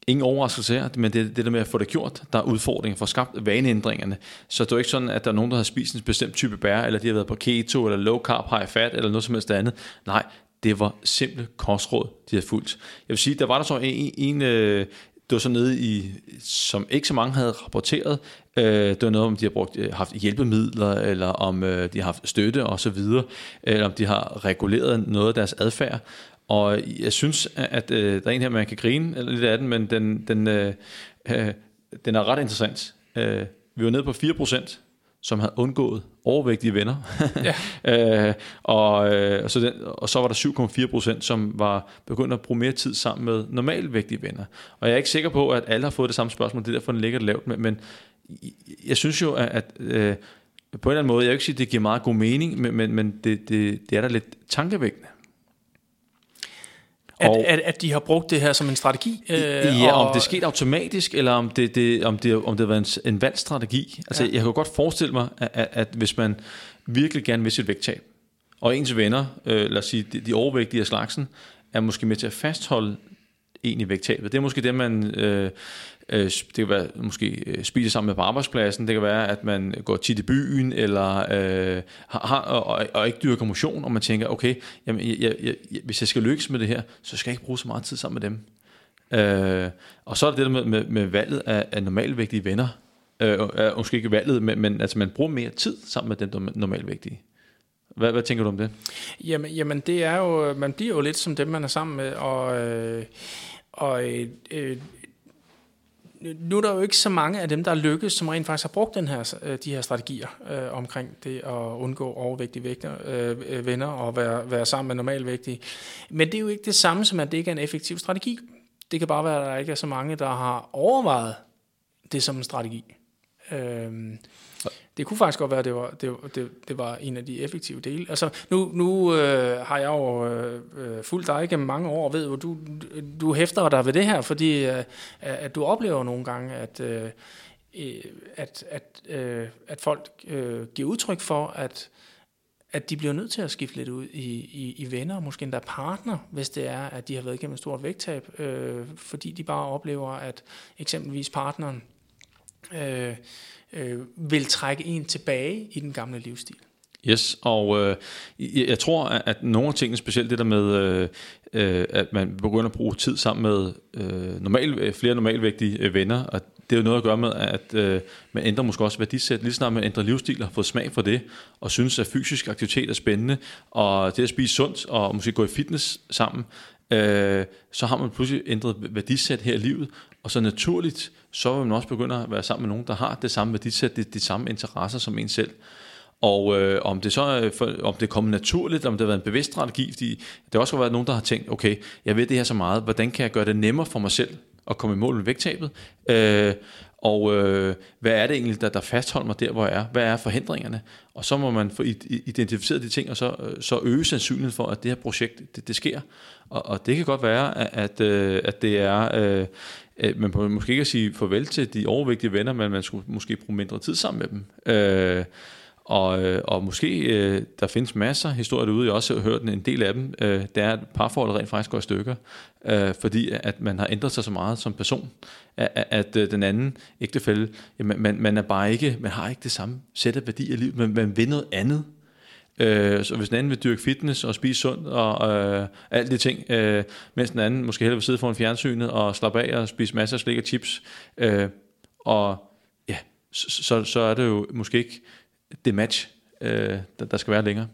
ingen overraskelse her, men det, det der med at få det gjort, der er udfordringen for at skabt vaneændringerne. Så det er jo ikke sådan, at der er nogen, der har spist en bestemt type bær, eller de har været på keto, eller low carb, high fat, eller noget som helst andet. Nej, det var simple kostråd, de havde fulgt. Jeg vil sige, der var der så en, en øh, det var så nede i, som ikke så mange havde rapporteret, øh, det var noget om, de har brugt, øh, haft hjælpemidler, eller om øh, de har haft støtte og så videre, eller om de har reguleret noget af deres adfærd. Og jeg synes, at øh, der er en her, man kan grine lidt af den, men den, den, øh, øh, den er ret interessant. Øh, vi var nede på 4%, som havde undgået overvægtige venner. Ja. [LAUGHS] øh, og, øh, så den, og så var der 7,4 procent, som var begyndt at bruge mere tid sammen med normalvægtige venner. Og jeg er ikke sikker på, at alle har fået det samme spørgsmål, det er derfor, den ligger lavt. Men, men jeg synes jo, at, at øh, på en eller anden måde, jeg vil ikke sige, at det giver meget god mening, men, men, men det, det, det er da lidt tankevækkende. At, og, at, at de har brugt det her som en strategi? Øh, ja, og, om det er sket automatisk, eller om det, det, om det, om det har været en, en valgt strategi. Altså, ja. jeg kan godt forestille mig, at, at, at hvis man virkelig gerne vil sit vægttab, og ens venner, øh, lad os sige, de, de overvægtige af slagsen, er måske med til at fastholde en i vægttabet. Det er måske det, man... Øh, øh, Øh, det kan være måske øh, spise sammen med på arbejdspladsen, det kan være, at man går tit i byen, eller øh, har, og, og ikke dyrker motion, og man tænker, okay, jamen, jeg, jeg, jeg, hvis jeg skal lykkes med det her, så skal jeg ikke bruge så meget tid sammen med dem. Øh, og så er det det der med, med, med valget af, af normalvægtige venner. Øh, øh, måske ikke valget, men, men altså man bruger mere tid sammen med dem normalvægtige. Hvad, hvad tænker du om det? Jamen, jamen det er jo, man bliver jo lidt som dem, man er sammen med, og, øh, og øh, øh, nu er der jo ikke så mange af dem, der er lykkes, som rent faktisk har brugt den her, øh, de her strategier øh, omkring det at undgå overvægtige vægter, øh, øh, venner og være, være sammen med normalvægtige. Men det er jo ikke det samme som, at det ikke er en effektiv strategi. Det kan bare være, at der ikke er så mange, der har overvejet det som en strategi. Øh, det kunne faktisk godt være, at det var, det, det, det var en af de effektive dele. Altså, nu, nu øh, har jeg jo øh, fulgt dig gennem mange år, og ved jo, du, du hæfter dig ved det her, fordi øh, at du oplever nogle gange, at, øh, at, at, øh, at folk øh, giver udtryk for, at at de bliver nødt til at skifte lidt ud i, i, i venner, måske endda partner, hvis det er, at de har været igennem et stort vægttab, øh, fordi de bare oplever, at eksempelvis partneren øh, øh, vil trække en tilbage i den gamle livsstil. Yes, og øh, jeg tror, at nogle af tingene, specielt det der med, øh, øh, at man begynder at bruge tid sammen med øh, normal, øh, flere normalvægtige øh, venner, og det er jo noget at gøre med, at øh, man ændrer måske også værdisæt, lige snart man ændrer livsstil og har fået smag for det, og synes, at fysisk aktivitet er spændende, og det at spise sundt, og måske gå i fitness sammen, øh, så har man pludselig ændret værdisæt her i livet, og så naturligt, så vil man også begynde at være sammen med nogen, der har det samme værdisæt, de, de samme interesser som en selv. Og øh, om det så øh, for, om det kommer naturligt, om det har været en bevidst strategi, fordi det også har været nogen, der har tænkt, okay, jeg ved det her så meget, hvordan kan jeg gøre det nemmere for mig selv at komme i mål med vægttabet? Øh, og øh, hvad er det egentlig, der, der fastholder mig der, hvor jeg er? Hvad er forhindringerne? Og så må man få identificeret de ting, og så, øh, så øge sandsynligheden for, at det her projekt, det, det sker. Og, og det kan godt være, at, at, øh, at det er... Øh, Øh, man må måske ikke at sige farvel til de overvægtige venner, men man skulle måske bruge mindre tid sammen med dem. Øh, og, øh, og måske øh, der findes masser af historier derude, jeg har også hørt en del af dem, øh, det er, at parforholdet rent faktisk går i stykker, øh, fordi at man har ændret sig så meget som person, at, at, øh, den anden ægtefælde, jamen, man, man er bare ikke, man har ikke det samme sæt af værdi i livet, men man vil noget andet. Øh, så hvis den anden vil dyrke fitness og spise sundt og øh, alt de ting, øh, mens den anden måske hellere vil sidde foran fjernsynet og slappe af og spise masser af slik og chips, øh, og ja, så, så så er det jo måske ikke det match, øh, der, der skal være længere.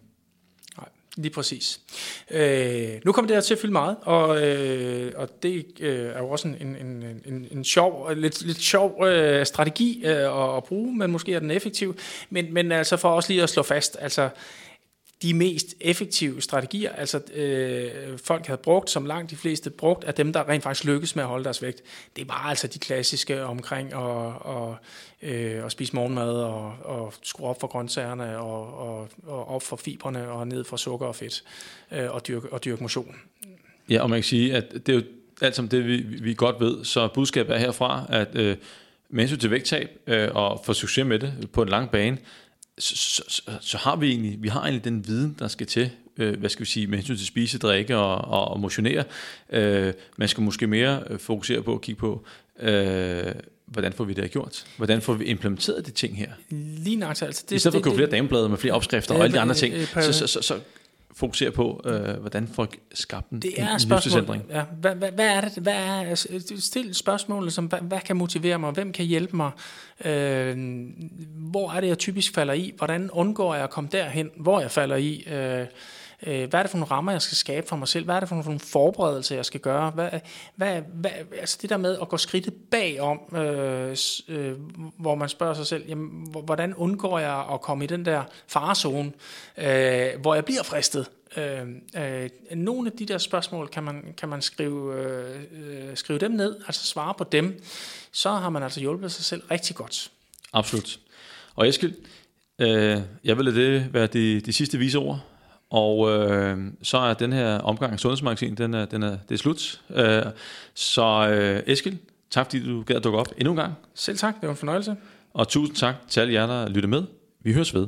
Nej, lige præcis. Øh, nu kommer det her til at fylde meget, og, øh, og det øh, er jo også en, en, en, en, en sjov, lidt, lidt sjov øh, strategi øh, at, at bruge, men måske er den effektiv. Men, men altså for også lige at slå fast, altså de mest effektive strategier, altså øh, folk havde brugt, som langt de fleste brugt, af dem, der rent faktisk lykkes med at holde deres vægt, det var altså de klassiske omkring at, og, øh, at spise morgenmad og, og skrue op for grøntsagerne og, og, og op for fiberne og ned for sukker og fedt øh, og, dyrke, og dyrke motion. Ja, og man kan sige, at det er jo alt som det, vi, vi godt ved, så budskabet er herfra, at øh, med hensyn til vægttab øh, og få succes med det på en lang bane, så, så, så har vi egentlig, vi har egentlig den viden, der skal til, øh, hvad skal vi sige, med hensyn til spise, drikke og, og, og motionere. Øh, man skal måske mere øh, fokusere på at kigge på, øh, hvordan får vi det gjort? Hvordan får vi implementeret de ting her? Lige nok, altså. Det, I stedet for at købe flere dameblade med flere opskrifter og alle de andre ting, så, så, så, så fokusere på, øh, hvordan folk skabt en, det er livsændring. Ja, hvad, hvad, hvad er det? Hvad er, altså, stil spørgsmålet som, hvad, hvad kan motivere mig? Hvem kan hjælpe mig? Øh, hvor er det, jeg typisk falder i? Hvordan undgår jeg at komme derhen, hvor jeg falder i? Øh, Øh, hvad er det for nogle rammer, jeg skal skabe for mig selv? Hvad er det for nogle forberedelser, jeg skal gøre? Hvad, hvad, hvad, altså det der med at gå skridtet bagom, øh, øh, hvor man spørger sig selv, jamen, hvordan undgår jeg at komme i den der farezone, øh, hvor jeg bliver fristet? Øh, øh, nogle af de der spørgsmål kan man, kan man skrive, øh, øh, skrive dem ned, altså svare på dem, så har man altså hjulpet sig selv rigtig godt. Absolut. Og Eskild, øh, jeg vil lade det være de, de sidste vise ord og øh, så er den her omgang af Sundhedsmagasin, den er, den er, det er slut. Øh, så øh, Eskild, tak fordi du gad at dukke op endnu en gang. Selv tak, det var en fornøjelse. Og tusind tak til alle jer, der lytter med. Vi høres ved.